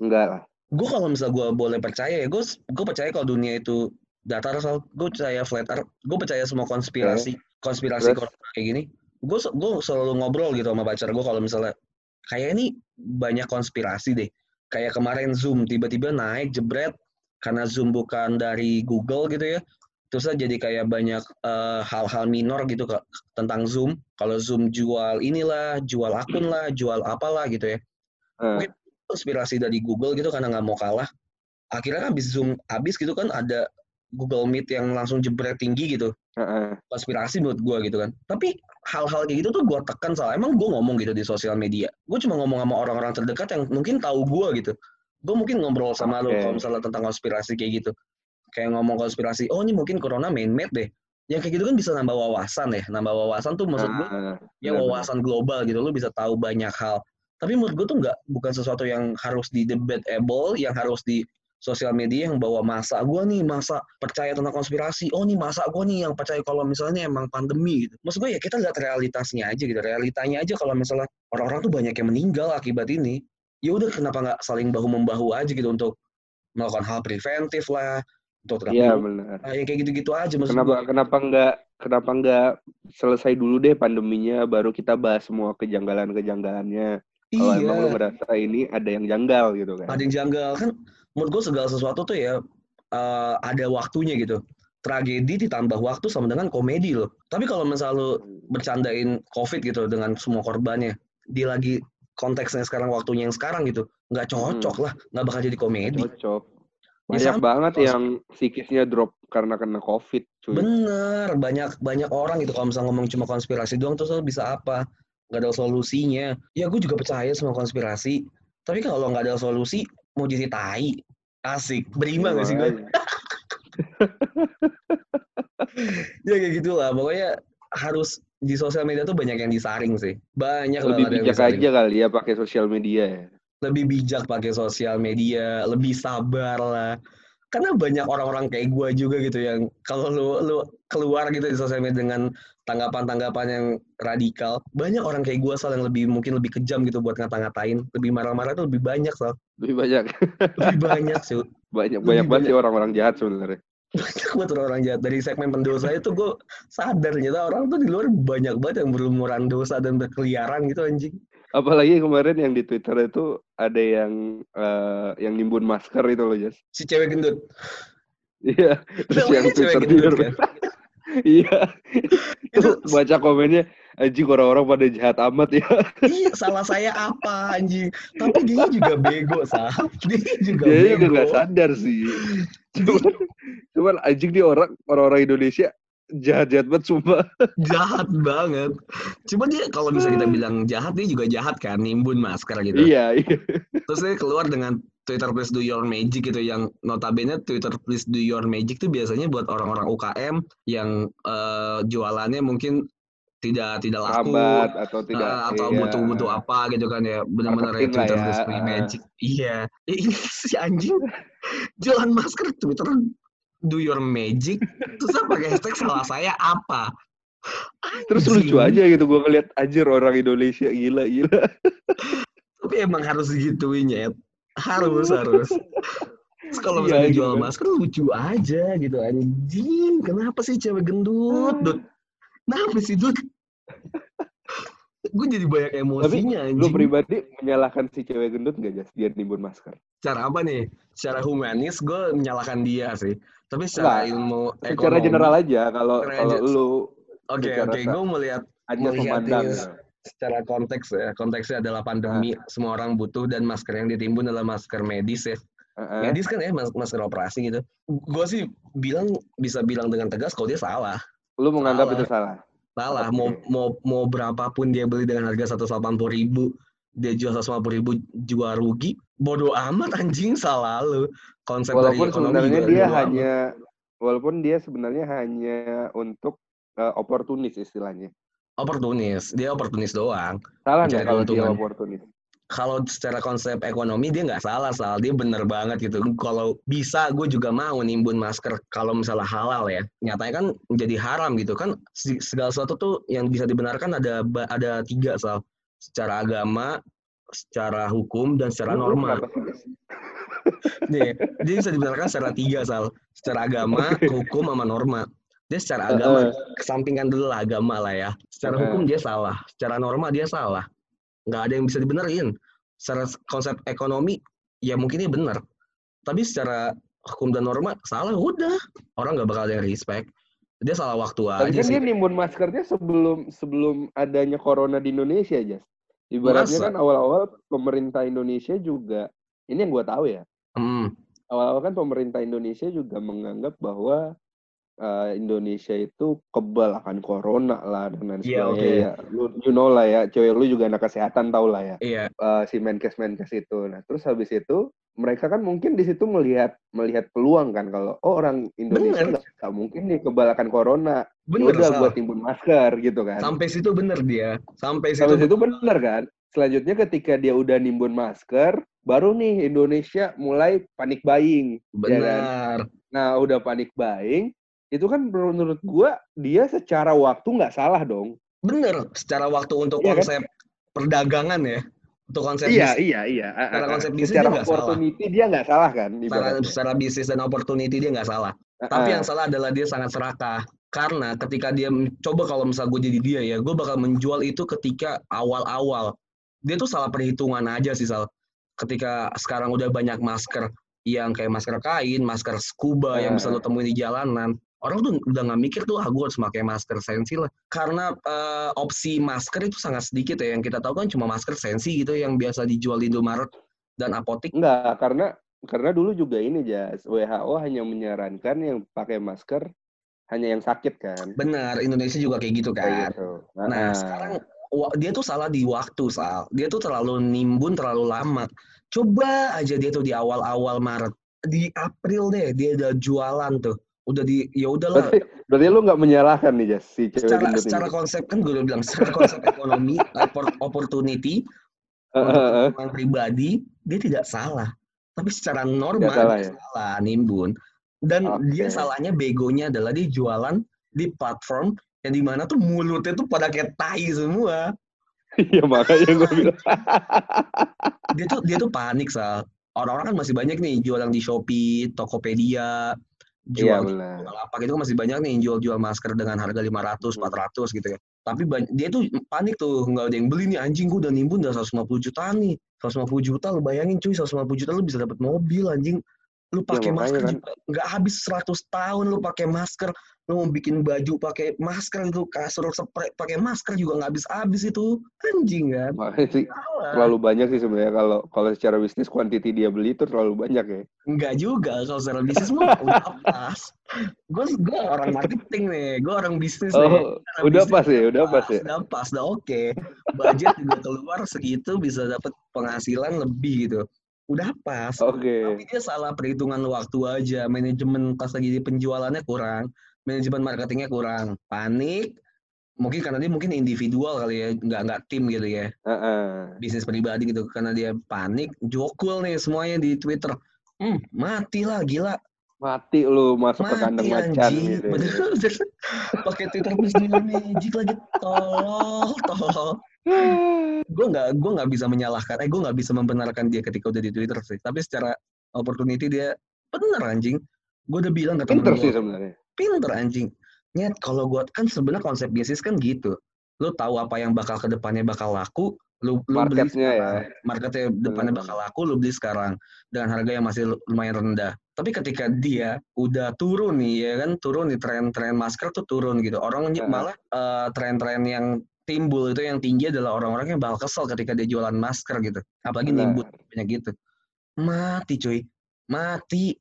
Enggak lah. Gue kalau misal gue boleh percaya ya gue gue percaya kalau dunia itu datar soal gue percaya flat earth gue percaya semua konspirasi konspirasi Terus? corona kayak gini gue gue selalu ngobrol gitu sama pacar gue kalau misalnya kayak ini banyak konspirasi deh. Kayak kemarin zoom tiba-tiba naik jebret karena zoom bukan dari Google gitu ya terus jadi kayak banyak eh, hal-hal minor gitu ke, tentang zoom kalau zoom jual inilah jual akun lah jual apalah gitu ya. Eh, Mungkin konspirasi dari Google gitu karena nggak mau kalah. Akhirnya kan habis Zoom habis gitu kan ada Google Meet yang langsung jebret tinggi gitu. Konspirasi menurut gua gitu kan. Tapi hal-hal kayak gitu tuh gua tekan salah. Emang gua ngomong gitu di sosial media. Gue cuma ngomong sama orang-orang terdekat yang mungkin tahu gua gitu. Gue mungkin ngobrol sama lo Oke. kalau misalnya tentang konspirasi kayak gitu. Kayak ngomong konspirasi, oh ini mungkin corona man-made deh. Yang kayak gitu kan bisa nambah wawasan ya. Nambah wawasan tuh maksud gue Ah, ya wawasan global gitu lu bisa tahu banyak hal tapi menurut gue tuh nggak bukan sesuatu yang harus di debatable yang harus di sosial media yang bawa masa gue nih masa percaya tentang konspirasi oh nih masa gue nih yang percaya kalau misalnya emang pandemi gitu maksud gue ya kita lihat realitasnya aja gitu realitanya aja kalau misalnya orang-orang tuh banyak yang meninggal akibat ini ya udah kenapa nggak saling bahu membahu aja gitu untuk melakukan hal preventif lah untuk tetap Iya hidup. benar. Nah, yang kayak gitu-gitu aja maksud Kenapa gue kenapa enggak kenapa enggak selesai dulu deh pandeminya baru kita bahas semua kejanggalan-kejanggalannya. Kalau iya emang lu ngerasa ini ada yang janggal gitu kan. ada yang janggal kan menurut gue segala sesuatu tuh ya eh, ada waktunya gitu tragedi ditambah waktu sama dengan komedi loh tapi kalau misal lu bercandain covid gitu dengan semua korbannya di lagi konteksnya sekarang waktunya yang sekarang gitu nggak cocok lah nggak bakal jadi komedi Cocok. Ya, Banyak sama. banget Kalau- yang psikisnya drop karena kena covid, cuy. bener banyak banyak orang gitu kalau misal ngomong cuma konspirasi doang terus bisa apa nggak ada solusinya. Ya gue juga percaya sama konspirasi. Tapi kalau nggak ada solusi mau jadi tai. Asik. Berimbang gak sih gue ya kayak gitulah pokoknya harus di sosial media tuh banyak yang disaring sih. Banyak Lebih banget yang bijak disaring. aja kali ya pakai sosial media ya. lebih bijak pakai sosial media, lebih sabar lah. Karena banyak orang-orang kayak gue juga gitu yang kalau lu lu keluar gitu di sosial media dengan tanggapan-tanggapan yang radikal, banyak orang kayak gue soal yang lebih mungkin lebih kejam gitu buat ngata-ngatain, lebih marah-marah tuh lebih banyak soal, Lebih banyak. lebih banyak sih. banyak Lebih banyak banget sih orang-orang jahat sebenarnya. banyak banget orang jahat dari segmen pendosa itu gue sadar ternyata orang tuh di luar banyak banget yang berlumuran dosa dan berkeliaran gitu anjing Apalagi kemarin yang di Twitter itu ada yang eh, yang nimbun masker itu loh, Jas. si cewek gendut Iya, terus yang cewek Twitter gendut, kan? Iya. Itu baca komennya anjing orang-orang pada jahat amat ya. iya salah saya apa anjing tapi dia juga bego sah dia juga Dia juga bego nggak sadar sih. Cuman, cuman anjing dia orang orang-orang Indonesia jahat-jahat banget sumpah. jahat banget cuma dia kalau bisa kita bilang jahat dia juga jahat kan nimbun masker gitu Iya, iya. terus dia keluar dengan Twitter please do your magic gitu yang notabene Twitter please do your magic tuh biasanya buat orang-orang UKM yang eh, jualannya mungkin tidak tidak laku atau tidak eh, atau iya. butuh-butuh apa gitu kan ya benar-benar ya Twitter ya, please do your magic. Iya. Eh, ini si anjing. Jualan masker Twitter do your magic? Terus apa? Pakai hashtag salah saya apa? Terus Anjing. lucu aja gitu gua ngeliat anjir orang Indonesia gila gila. tapi emang harus digituin ya harus harus. Kalau Iya, misalnya gitu. jual masker lucu aja gitu anjing. Kenapa sih cewek gendut dut? Kenapa sih dut? Gue jadi banyak Tapi emosinya lu anjing. pribadi menyalahkan si cewek gendut nggak Jas? Dia nimbun masker? cara apa nih? Secara humanis gue menyalahkan dia sih. Tapi secara Enggak, ilmu Secara ekonomi. general aja kalau Secara kalau lu oke secara oke gue melihat Melihat. Secara konteks ya konteksnya adalah pandemi Ah. semua orang butuh dan masker yang ditimbun adalah masker medis ya Heeh. medis kan ya mas- masker operasi gitu gue sih bilang bisa bilang dengan tegas kalau dia salah Lu menganggap Salah. itu salah. salah Oke. mau mau mau berapapun dia beli dengan harga 180 ribu dia jual 150 ribu jual rugi bodoh amat anjing salah lu konsep dari Walaupun ekonomi sebenarnya dia amat. hanya walaupun dia sebenarnya hanya untuk eh, oportunis istilahnya. Oportunis. Dia oportunis doang. Salah nggak kalau dia oportunis? kalau secara konsep ekonomi dia nggak salah salah dia bener banget gitu. Kalau bisa gue juga mau nimbun masker kalau misalnya halal ya. Nyatanya kan menjadi haram gitu. Kan segala sesuatu tuh yang bisa dibenarkan ada ada tiga sal. Secara agama secara hukum dan secara Lu- lu norma kenapa sih, Jas? nih dia bisa dibenarkan secara tiga sal. Secara agama hukum sama norma dia secara agama kesampingkan dulu lah agama lah ya. Secara Heeh. hukum dia salah. Secara norma dia salah. Nggak ada yang bisa dibenerin. Secara konsep ekonomi ya mungkin dia benar tapi secara hukum dan norma salah udah. Orang nggak bakal ada yang respect. Dia salah waktu Tapi aja kan sih. dia nimbun maskernya sebelum sebelum adanya corona di Indonesia, Jas. Ibaratnya Masa? kan awal-awal pemerintah Indonesia juga ini yang gua tahu ya. Hmm, Awal-awal kan pemerintah Indonesia juga menganggap bahwa eh, Indonesia itu kebal akan corona lah dan lain Iya, sebagainya. oke. Ya, lu you know lah ya, cewek lu juga anak kesehatan tau lah ya. iya eh, si Menkes Menkes itu. Nah, terus habis itu mereka kan mungkin di situ melihat melihat peluang kan kalau oh orang Indonesia Bener. nggak mungkin nih kebal akan corona. Ya bener udah buat timbun masker gitu kan. sampai situ bener dia sampai situ Sampai situ bener kan. Selanjutnya ketika dia udah nimbun masker, baru nih Indonesia mulai panik buying. ya kan? benar Nah, udah panik buying, itu kan menurut gua dia secara waktu nggak salah dong. bener secara waktu untuk Iya kan? konsep perdagangan ya untuk konsep Iya, bis- iya, iya. Secara konsep bisnis secara dia nggak salah. opportunity dia nggak salah kan? secara, secara bisnis dan opportunity dia nggak salah Ah, Tapi ah. yang salah adalah dia sangat serakah. Karena ketika dia coba kalau misal gue jadi dia ya, gue bakal menjual itu ketika awal-awal. Dia tuh salah perhitungan aja sih Sal. Ketika sekarang udah banyak masker yang kayak masker kain, masker scuba yang bisa lo temuin di jalanan. Orang tuh udah nggak mikir tuh, ah gue harus pakai masker sensi lah. Karena eh, opsi masker itu sangat sedikit ya. Yang kita tahu kan cuma masker sensi gitu yang biasa dijual di Indomaret dan apotik. Enggak, karena karena dulu juga ini Jas, WHO hanya menyarankan yang pakai masker hanya yang sakit kan. Benar, Indonesia juga kayak gitu kan. Kayak gitu. Nah, Ah. sekarang dia tuh salah di waktu, Sal. Dia tuh terlalu nimbun terlalu lama. Coba aja dia tuh di awal-awal Maret. Di April deh dia udah jualan tuh. Udah di ya udahlah. berarti, berarti lu nggak menyalahkan nih Jas si cewek Secara gendut secara ini. konsep kan gue udah bilang secara konsep ekonomi, oppor- opportunity, ah, ah. keuntungan pribadi, dia tidak salah. Tapi secara normal Tidak salah dia ya? salah nimbun. Dan Oke. dia salahnya begonya adalah dia jualan di platform yang di mana tuh mulutnya tuh pada kayak tai semua. Iya makanya gue bilang. Dia tuh dia tuh panik sal. Orang-orang kan masih banyak nih jualan di Shopee, Tokopedia, Iya jual di benar. Bukalapak itu kan masih banyak nih jual-jual masker dengan harga 500, 400 gitu ya. Tapi dia tuh panik tuh, nggak ada yang beli nih anjing gue udah nimbun udah 150 juta nih. 150 juta lu bayangin cuy, 150 juta lu bisa dapat mobil anjing. Lu pakai Ya, masker kan. juga nggak habis 100 tahun lu pakai masker. Lu mau bikin baju pakai masker itu, kasur spray pakai masker juga nggak habis-habis itu. Anjing kan. Sih terlalu banyak sih sebenarnya kalau kalau secara bisnis quantity dia beli itu terlalu banyak ya. Enggak juga kalau secara bisnis mah udah pas. Gue gue orang marketing nih, gue orang bisnis nih. Oh, Secara udah bisnis pas ya, udah pas ya. Udah pas, udah oke. Budget juga keluar segitu bisa dapat penghasilan lebih gitu. Udah pas. Oke. Tapi dia salah perhitungan waktu aja. Manajemen pas lagi di penjualannya kurang. Manajemen marketingnya kurang. Panik. Mungkin karena dia mungkin individual kali ya, nggak nggak tim gitu ya. Heeh. Bisnis pribadi gitu. Karena dia panik, jokul nih semuanya di Twitter. Hmm, matilah gila. Mati lu masuk ke Mati kandang macan gitu. ya. Pakai Twitter Dina Magic lagi tolol, tolol. Gue nggak gue nggak bisa menyalahkan, eh gue nggak bisa membenarkan dia ketika udah di Twitter sih. Tapi secara opportunity dia bener anjing. Gue udah bilang ke temen Pinter sih gue, sebenarnya. Pinter anjing. Nyet, kalau gue kan sebenarnya konsep bisnis kan gitu. Lu tahu apa yang bakal ke depannya bakal laku, lu, lu beli Marketnya ya. sekarang. Marketnya depannya bakal laku, lu beli sekarang dengan harga yang masih lumayan rendah. Tapi ketika dia udah turun nih, ya kan turun nih tren-tren masker tuh turun gitu. Orang Heeh. malah eh, tren-tren yang timbul itu yang tinggi adalah orang-orang yang bakal kesel ketika dia jualan masker gitu. Apalagi nimbun banyak gitu. Mati cuy, mati.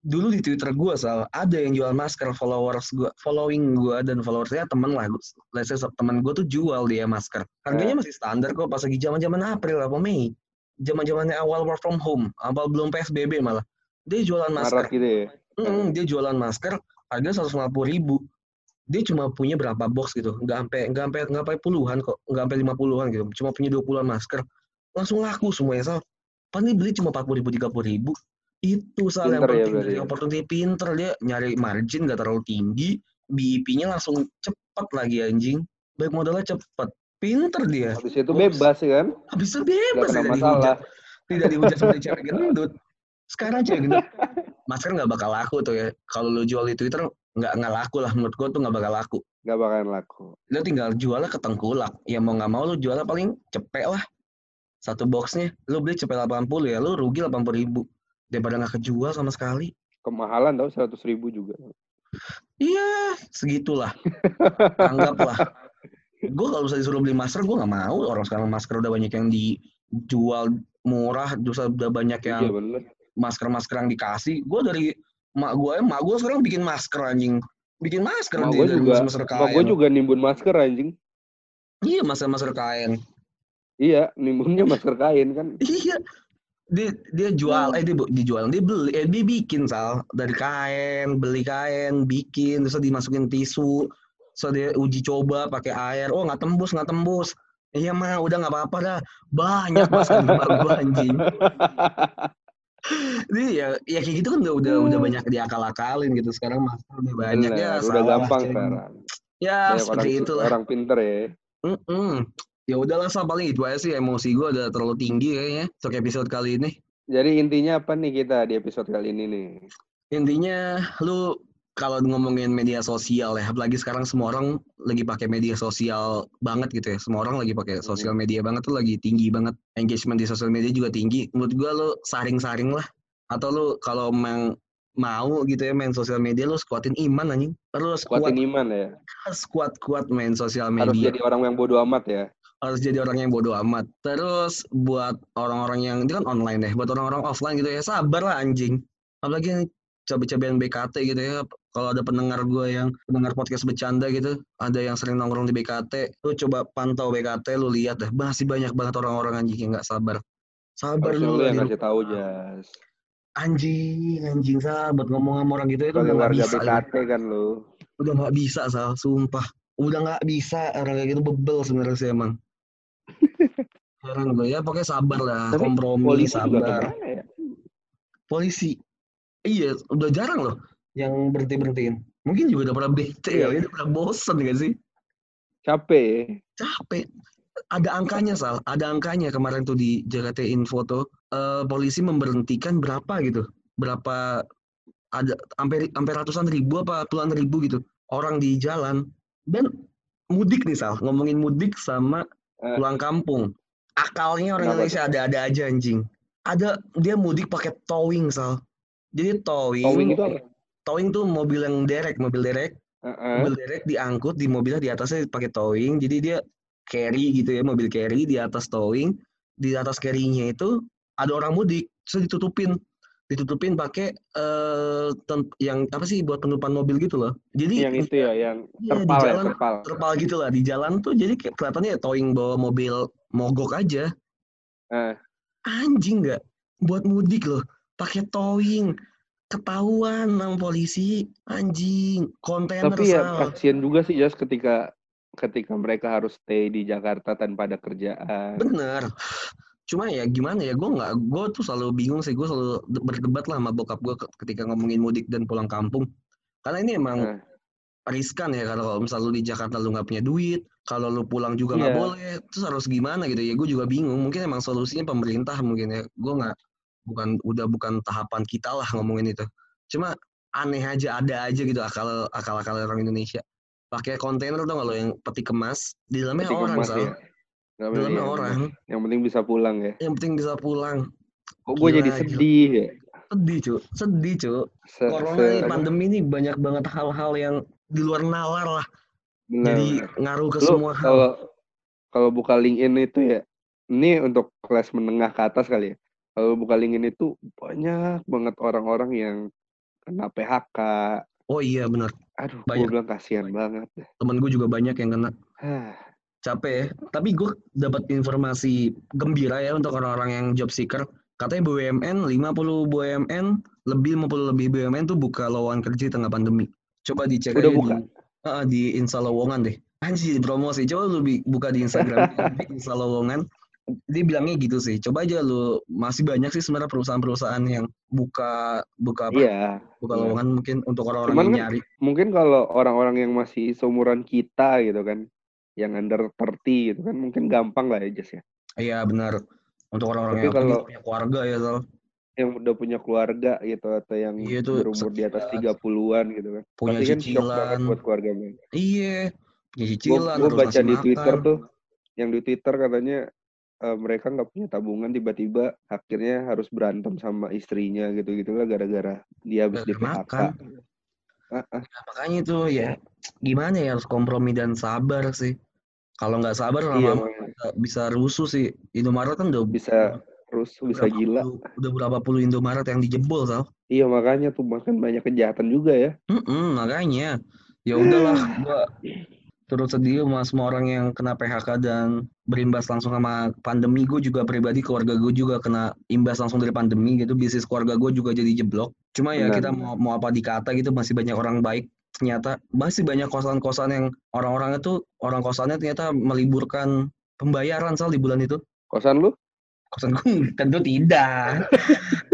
Dulu di Twitter gue sal ada yang jual masker followers gue, following gue dan followersnya temen lah. Let's say temen gue tuh jual dia masker. Harganya masih standar kok pas lagi zaman-zaman April apa Mei. Zaman-zamannya awal work from home, awal belum PSBB malah. Dia jualan masker. Maret gitu ya. Mm, dia jualan masker harga 150 ribu. Dia cuma punya berapa box gitu, nggak sampai nggak sampai nggak sampai puluhan kok, nggak sampai 50-an gitu. Cuma punya 20-an masker. Langsung laku semuanya sal. Paling beli cuma 40 ribu, 30 ribu. Itu sal yang Pinter ya penting berarti dari ya. opportunity pinter dia nyari margin nggak terlalu tinggi, BIP-nya langsung cepet lagi anjing. Baik modalnya cepet. Pinter dia. Habis itu bebas ya kan. Habis itu bebas kena tidak masalah. Tidak dihujat seperti cewek gendut. Sekarang cewek gendut. Masker nggak bakal laku tuh ya. Kalau lu jual di Twitter nggak nggak laku lah menurut gua tuh nggak bakal laku. Nggak bakalan laku. Lu tinggal jualnya ke tengkulak. Ya mau nggak mau lu jualnya paling cepet lah. Satu boxnya lu beli cepet 80 ya lu rugi 80 ribu. Daripada nggak kejual sama sekali. Kemahalan tau 100 ribu juga. Iya, segitulah. Anggaplah. Gue kalau bisa disuruh beli masker, gue nggak mau. Orang sekarang masker udah banyak yang dijual murah, terus udah banyak yang Iya masker-masker yang dikasih. Gue dari mak gue, mak gue sekarang bikin masker anjing. Bikin masker Mak gue juga, masker mak kain. gue juga nimbun masker anjing. Iya, masker-masker kain. Iya, nimbunnya masker kain kan. Iya. Dia dia jual, eh dia dijual, dia beli, eh dia bikin sal dari kain, beli kain, bikin, terus dimasukin tisu, terus dia uji coba pakai air, oh nggak tembus nggak tembus, iya mah udah nggak apa-apa dah, banyak di rumah gua anjing. Jadi ya, ya kayak gitu kan udah udah udah banyak diakal-akalin gitu sekarang masker udah banyak ya Bener, udah gampang sekarang. Ya orang, seperti itulah. orang pinter ya. Mm-mm. Ya udahlah Sal, paling itu aja sih emosi gue udah terlalu tinggi kayaknya untuk episode kali ini. Jadi intinya apa nih kita di episode kali ini nih? Intinya lu kalau ngomongin media sosial ya, apalagi sekarang semua orang lagi pakai media sosial banget gitu ya. Semua orang lagi pakai sosial media banget tuh lagi tinggi banget. Engagement di sosial media juga tinggi. Menurut gua lu saring-saring lah. Atau lu kalau memang mau gitu ya main sosial media lu sekuatin iman anjing. Terus kuat Kuatin iman ya. kuat-kuat main sosial Harus media. jadi orang yang bodoh amat ya. Harus jadi orang yang bodoh amat. Terus buat orang-orang yang itu kan online deh, buat orang-orang offline gitu ya sabar lah anjing. Apalagi yang cabai-cabean BKT gitu ya. Kalau ada pendengar gue yang pendengar podcast bercanda gitu, ada yang sering nongkrong di BKT, lu coba pantau BKT, lu lihat deh, masih banyak banget orang-orang anjing yang nggak sabar. Sabar Harusnya lu lu yang ngasih tahu Jas. Anjing, anjing sahabat ngomong sama orang gitu itu udah nggak bisa. BKT kan lu. Udah nggak bisa, Sal, sumpah. Udah nggak bisa orang kayak gitu bebel sebenarnya sih emang. Heran gue ya, pokoknya sabar lah, Tapi kompromi, polisi sabar. ya? Polisi, iya udah jarang loh yang berhenti berhentiin. Mungkin juga udah pernah bete Iya. kali, udah pernah bosen gak sih? Capek. Capek. Ada angkanya Sal, ada angkanya kemarin tuh di Jakarta Info tuh eh, polisi memberhentikan berapa gitu, berapa ada hampir hampir ratusan ribu apa puluhan ribu gitu orang di jalan dan mudik nih Sal, ngomongin mudik sama Eh. pulang kampung. Akalnya orang Kenapa Indonesia ada-ada aja anjing. Ada dia mudik pakai towing Sal. Jadi towing, Towing itu apa? towing tuh mobil yang derek, mobil derek Heeh. mobil derek diangkut di mobilnya di atasnya pakai towing jadi dia carry gitu ya mobil carry di atas towing di atas carry-nya itu ada orang mudik terus ditutupin ditutupin pakai eh tem- yang apa sih buat penutupan mobil gitu loh jadi Yang itu ya, yang Iya, terpal ya, jalan. terpal. terpal gitu lah di jalan tuh jadi kayak kelihatannya towing bawa mobil mogok aja Eh. anjing nggak buat mudik loh pakai towing ketahuan sama polisi anjing kontainer Tapi ya Sal. kasihan juga sih Jas ketika ketika mereka harus stay di Jakarta tanpa ada kerjaan. Bener. Cuma ya gimana ya, gue nggak, gue tuh selalu bingung sih, gue selalu de- berdebat lah sama bokap gue ketika ngomongin mudik dan pulang kampung. Karena ini emang Nah. riskan ya, kalau misal lu di Jakarta lu nggak punya duit, kalau lu pulang juga nggak Iya. boleh, terus harus gimana gitu ya, gue juga bingung. Mungkin emang solusinya pemerintah mungkin ya, gue nggak, bukan, udah bukan tahapan kita lah ngomongin itu. Cuma aneh aja, ada aja gitu akal akal akal orang Indonesia. Pakai kontainer nggak lo yang peti kemas, di dalamnya Peti orang kemas ya. Dalamnya iya, orang. Yang penting bisa pulang ya. yang penting bisa pulang. Kok gue jadi sedih ya. Sedih, Cuk. Sedih, Cuk. Se, Corona se- apa, pandemi ini banyak banget hal-hal yang di luar nalar lah. benar, Jadi ngaruh ke Lu semua hal. kalau kalau buka LinkedIn itu ya, ini untuk kelas menengah ke atas kali ya. Kalau buka LinkedIn itu banyak banget orang-orang yang kena PHK. Oh iya, benar. Aduh, gue Banyak. bilang kasihan banget. Temen gue juga banyak yang kena. Capek ya. Tapi gue dapat informasi gembira ya untuk orang-orang yang job seeker. Katanya BUMN, 50 BUMN, lebih 50 lebih BUMN tuh buka lowongan kerja di tengah pandemi. Coba dicek Udah aja buka? di, Ah, di Insta lowongan deh. Anjir, promosi. Coba lu buka di Instagram, Insta lowongan. Dia bilangnya gitu sih. Coba aja lu masih banyak sih sebenarnya perusahaan-perusahaan yang buka buka apa? Iya. buka benar. lowongan mungkin untuk orang-orang yang kan nyari. mungkin kalau orang-orang yang masih seumuran kita gitu kan, yang under 30 gitu kan, mungkin gampang lah ya Jas ya. Iya benar. Untuk orang-orang yang kalau- punya keluarga ya Sal. Yang udah punya keluarga gitu atau yang Iya tuh, berumur di atas stres. 30-an gitu kan. Punya Pasti kan cicilan. buat keluarga mereka. Iya, punya Gue cicilan, harus baca di Twitter tuh, yang di Twitter katanya eh, mereka nggak punya tabungan tiba-tiba akhirnya harus berantem sama istrinya gitu-gitu lah gara-gara dia habis di PHK. Ah. Nah, makanya itu ya gimana ya harus kompromi dan sabar sih. Kalau nggak sabar Iya, makanya. bisa, bisa rusuh sih. Indomaret kan udah bisa rusuh, bisa berapa gila. puluh- udah berapa puluh Indomaret yang dijebol, Sal. Iya makanya tuh makan banyak kejahatan juga ya. Mm-mm, makanya ya udahlah gua turut sedih sama semua orang yang kena PHK dan berimbas langsung sama pandemi gue juga pribadi keluarga gue juga kena imbas langsung dari pandemi gitu bisnis keluarga gue juga jadi jeblok cuma ya Benar, kita mau mau apa dikata gitu masih banyak orang baik ternyata masih banyak kosan-kosan yang orang-orang itu orang kosannya ternyata meliburkan pembayaran sal di bulan itu Kosan lu? kosan gue tentu tidak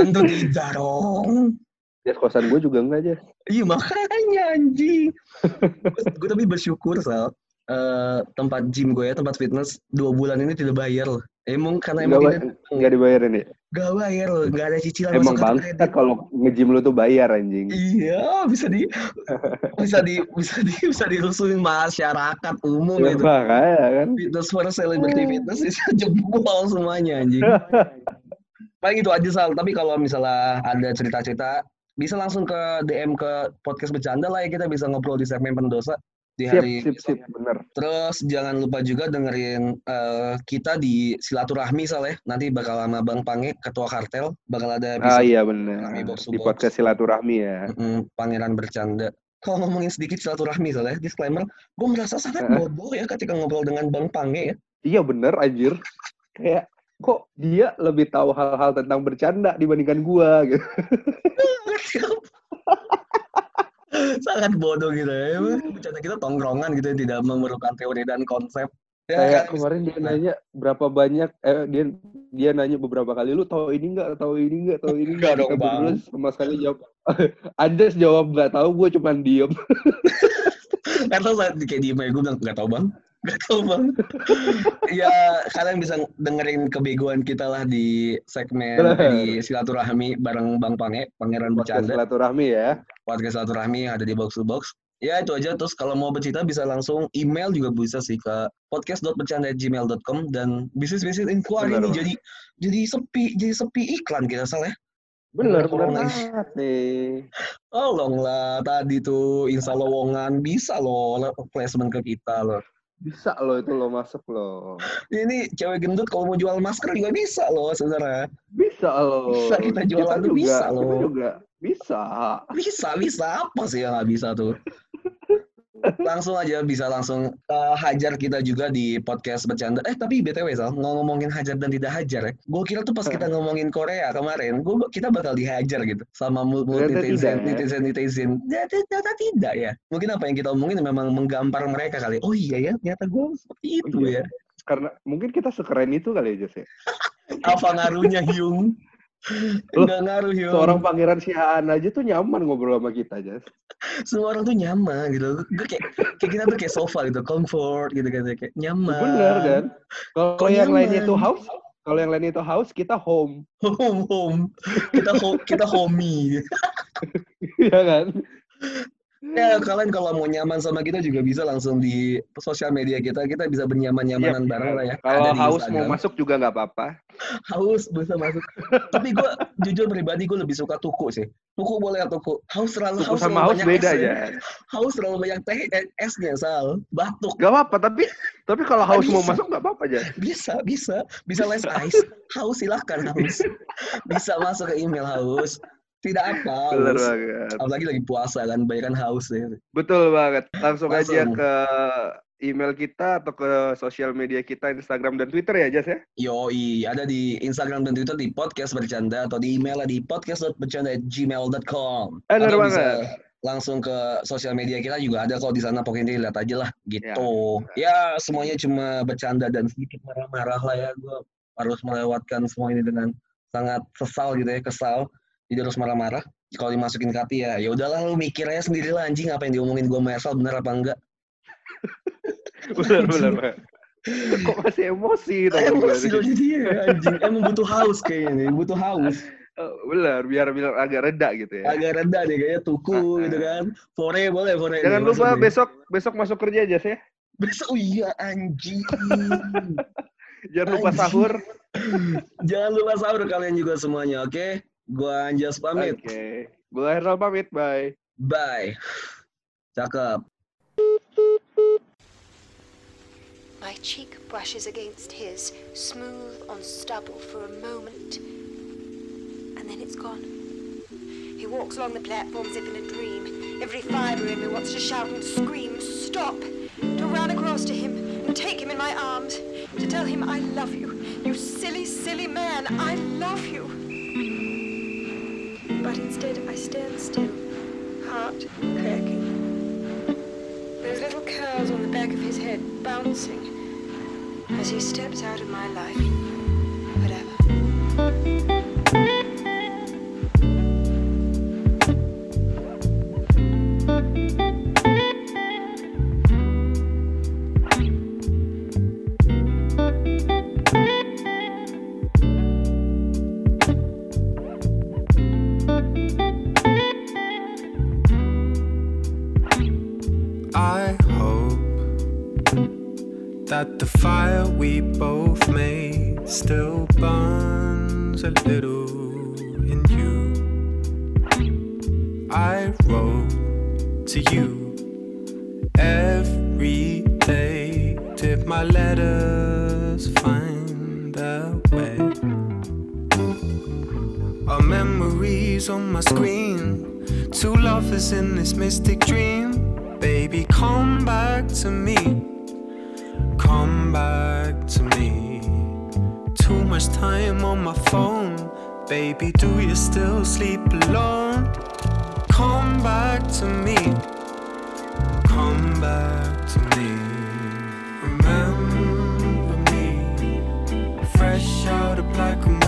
tentu tidak dong Ya kosan gue juga enggak aja. Iya makanya anjing. gue tapi bersyukur Sal. Eh, tempat gym gue ya, tempat fitness dua bulan ini tidak bayar loh. Emang karena emang ba- tidak enggak dibayarin ya? gak bayar loh, gak ada cicilan Emang bangsat kalau nge-gym lu tuh bayar anjing. Iya, bisa di bisa di bisa di bisa dirusuhin masyarakat umum Ya, itu. makanya kan. Fitness for celebrity fitness bisa jebol semuanya anjing. Paling itu aja Sal, tapi kalau misalnya ada cerita-cerita bisa langsung ke DM ke podcast bercanda lah ya kita bisa ngobrol di segmen pendosa di hari sip, sip, bener. Terus jangan lupa juga dengerin eh, kita di silaturahmi Sal ya. Nanti bakal sama Bang Pange, ketua kartel, bakal ada Ah episode iya to Di podcast silaturahmi ya. mm, Pangeran bercanda. Kalau ngomongin sedikit silaturahmi Sal ya, disclaimer, gue merasa sangat bodoh ya ketika ngobrol dengan Bang Pange ya. Iya bener anjir. Kayak kok dia lebih tahu hal-hal tentang bercanda dibandingkan gua gitu. sangat bodoh gitu ya. Bercanda kita tongkrongan gitu ya, tidak memerlukan teori dan konsep. Ya, Kayak kan? kemarin dia nanya berapa banyak eh dia dia nanya beberapa kali lu tahu ini enggak, tahu ini enggak, tahu ini Enggak enggak. dong, Bang. sama sekali jawab. Andes jawab nggak tahu, gue cuman diem. Karena saat kayak diem aja gue bilang nggak tahu bang, nggak tahu bang. ya kalian bisa dengerin kebegoan kita lah di segmen di silaturahmi bareng Bang Pange, Pangeran Podcast Bercanda, silaturahmi ya. podcast silaturahmi yang ada di box to box. Ya itu aja terus kalau mau bercerita bisa langsung email juga bisa sih ke podcast.bercanda@gmail.com dan bisnis-bisnis inquiry Bang. jadi jadi sepi jadi sepi iklan kita salah ya. Bener, bener banget nih. Tolonglah tadi tuh insta lowongan bisa loh placement ke kita loh. Bisa loh itu lo masuk loh. Ini cewek gendut kalau mau jual masker juga bisa loh sebenarnya. Bisa loh. Bisa kita jualan tuh juga, bisa kita loh. juga bisa. Bisa, bisa. Apa sih yang nggak bisa tuh? Langsung aja bisa langsung eh, hajar kita juga di podcast bercanda. Eh tapi BTW Sal, ngomongin hajar dan tidak hajar ya. Gue kira tuh pas kita ngomongin Korea kemarin, gua, kita bakal dihajar gitu. Sama mul mul Ternyata netizen, ya. netizen, netizen. Ternyata, ternyata tidak ya. Mungkin apa yang kita omongin memang menggampar mereka kali. Oh iya ya, ternyata gue seperti itu iya. ya. Karena mungkin kita sekeren itu kali ya, Jos ya. Apa ngaruhnya Hyung? Loh, Enggak ngaruh Hyung. Seorang pangeran Sihaan aja tuh nyaman ngobrol sama kita, Jas. semua orang tuh nyaman gitu. Gue kayak, kayak kita tuh kayak sofa gitu, comfort gitu kan, kayak nyaman. Bener kan? Kalau yang lainnya nyaman? itu house, kalau yang lainnya itu house, kita home. Home home, kita ho kita homey. Iya kan? Ya kalian kalau mau nyaman sama kita juga bisa langsung di sosial media kita, kita bisa bernyaman-nyamanan Siap. bareng lah ya. Kalau house mau masuk juga nggak apa-apa. haus bisa masuk. Tapi gue jujur pribadi gue lebih suka tuku sih. Tuku boleh ya tuku. Haus terlalu Tuku haus sama banyak beda es aja. Haus terlalu banyak teh eh, esnya sal, batuk. Gak apa-apa, tapi tapi kalau house mau masuk nggak apa-apa aja. Bisa, bisa, bisa less ice. Haus silahkan haus. Bisa masuk ke email haus. Tidak apa. Banget. Apalagi lagi puasa kan, banyak kan haus ya. Betul banget. Langsung, aja Langsung. ke email kita atau ke sosial media kita Instagram dan Twitter ya, Jas ya. Yoi, ada di Instagram dan Twitter di podcast bercanda atau di email di podcast.bercanda@gmail.com. Atau banget. bisa langsung ke sosial media kita juga ada kok di sana pokoknya lihat aja lah gitu. Ya, Ya, semuanya cuma bercanda dan sedikit marah-marah lah ya. Gue harus melewatkan semua ini dengan sangat sesal gitu ya, kesal. Jadi harus marah-marah. Kalau dimasukin ke hati ya, ya udahlah lu mikir aja sendiri lah anjing apa yang diomongin gue Mersal bener apa enggak. Bener, bener. Kok masih emosi gitu. Emosi lo jadi ya anjing. Emang butuh haus kayaknya nih, butuh haus. Oh, bener, biar biar agak reda gitu ya. agak rendah deh kayaknya tuku gitu kan. Fore boleh fore. Jangan nih, lupa nih. besok besok masuk kerja Jas ya. besok oh iya anjing. Jangan lupa Anjing. sahur. Jangan lupa sahur kalian juga semuanya, oke? Gua Anjas Oke. pamit. Gue Herzal pamit, bye. Bye. Cakep. My cheek brushes against his, smooth on stubble for a moment, and then it's gone. He walks along the platform as if in a dream. Every fibre in me wants to shout and scream, stop! To run across to him and take him in my arms, to tell him I love you. You silly, silly man, I love you. But instead I stand still, heart cracking. Those little curls on the back of his head bouncing as he steps out of my life. A little in you. I wrote to you every day. Did my letters find their way? Our memories on my screen. Two lovers in this mystic dream. Baby, come back to me. time on my phone. Baby, do you still sleep alone? Come back to me. Come back to me. Remember me, fresh out of black and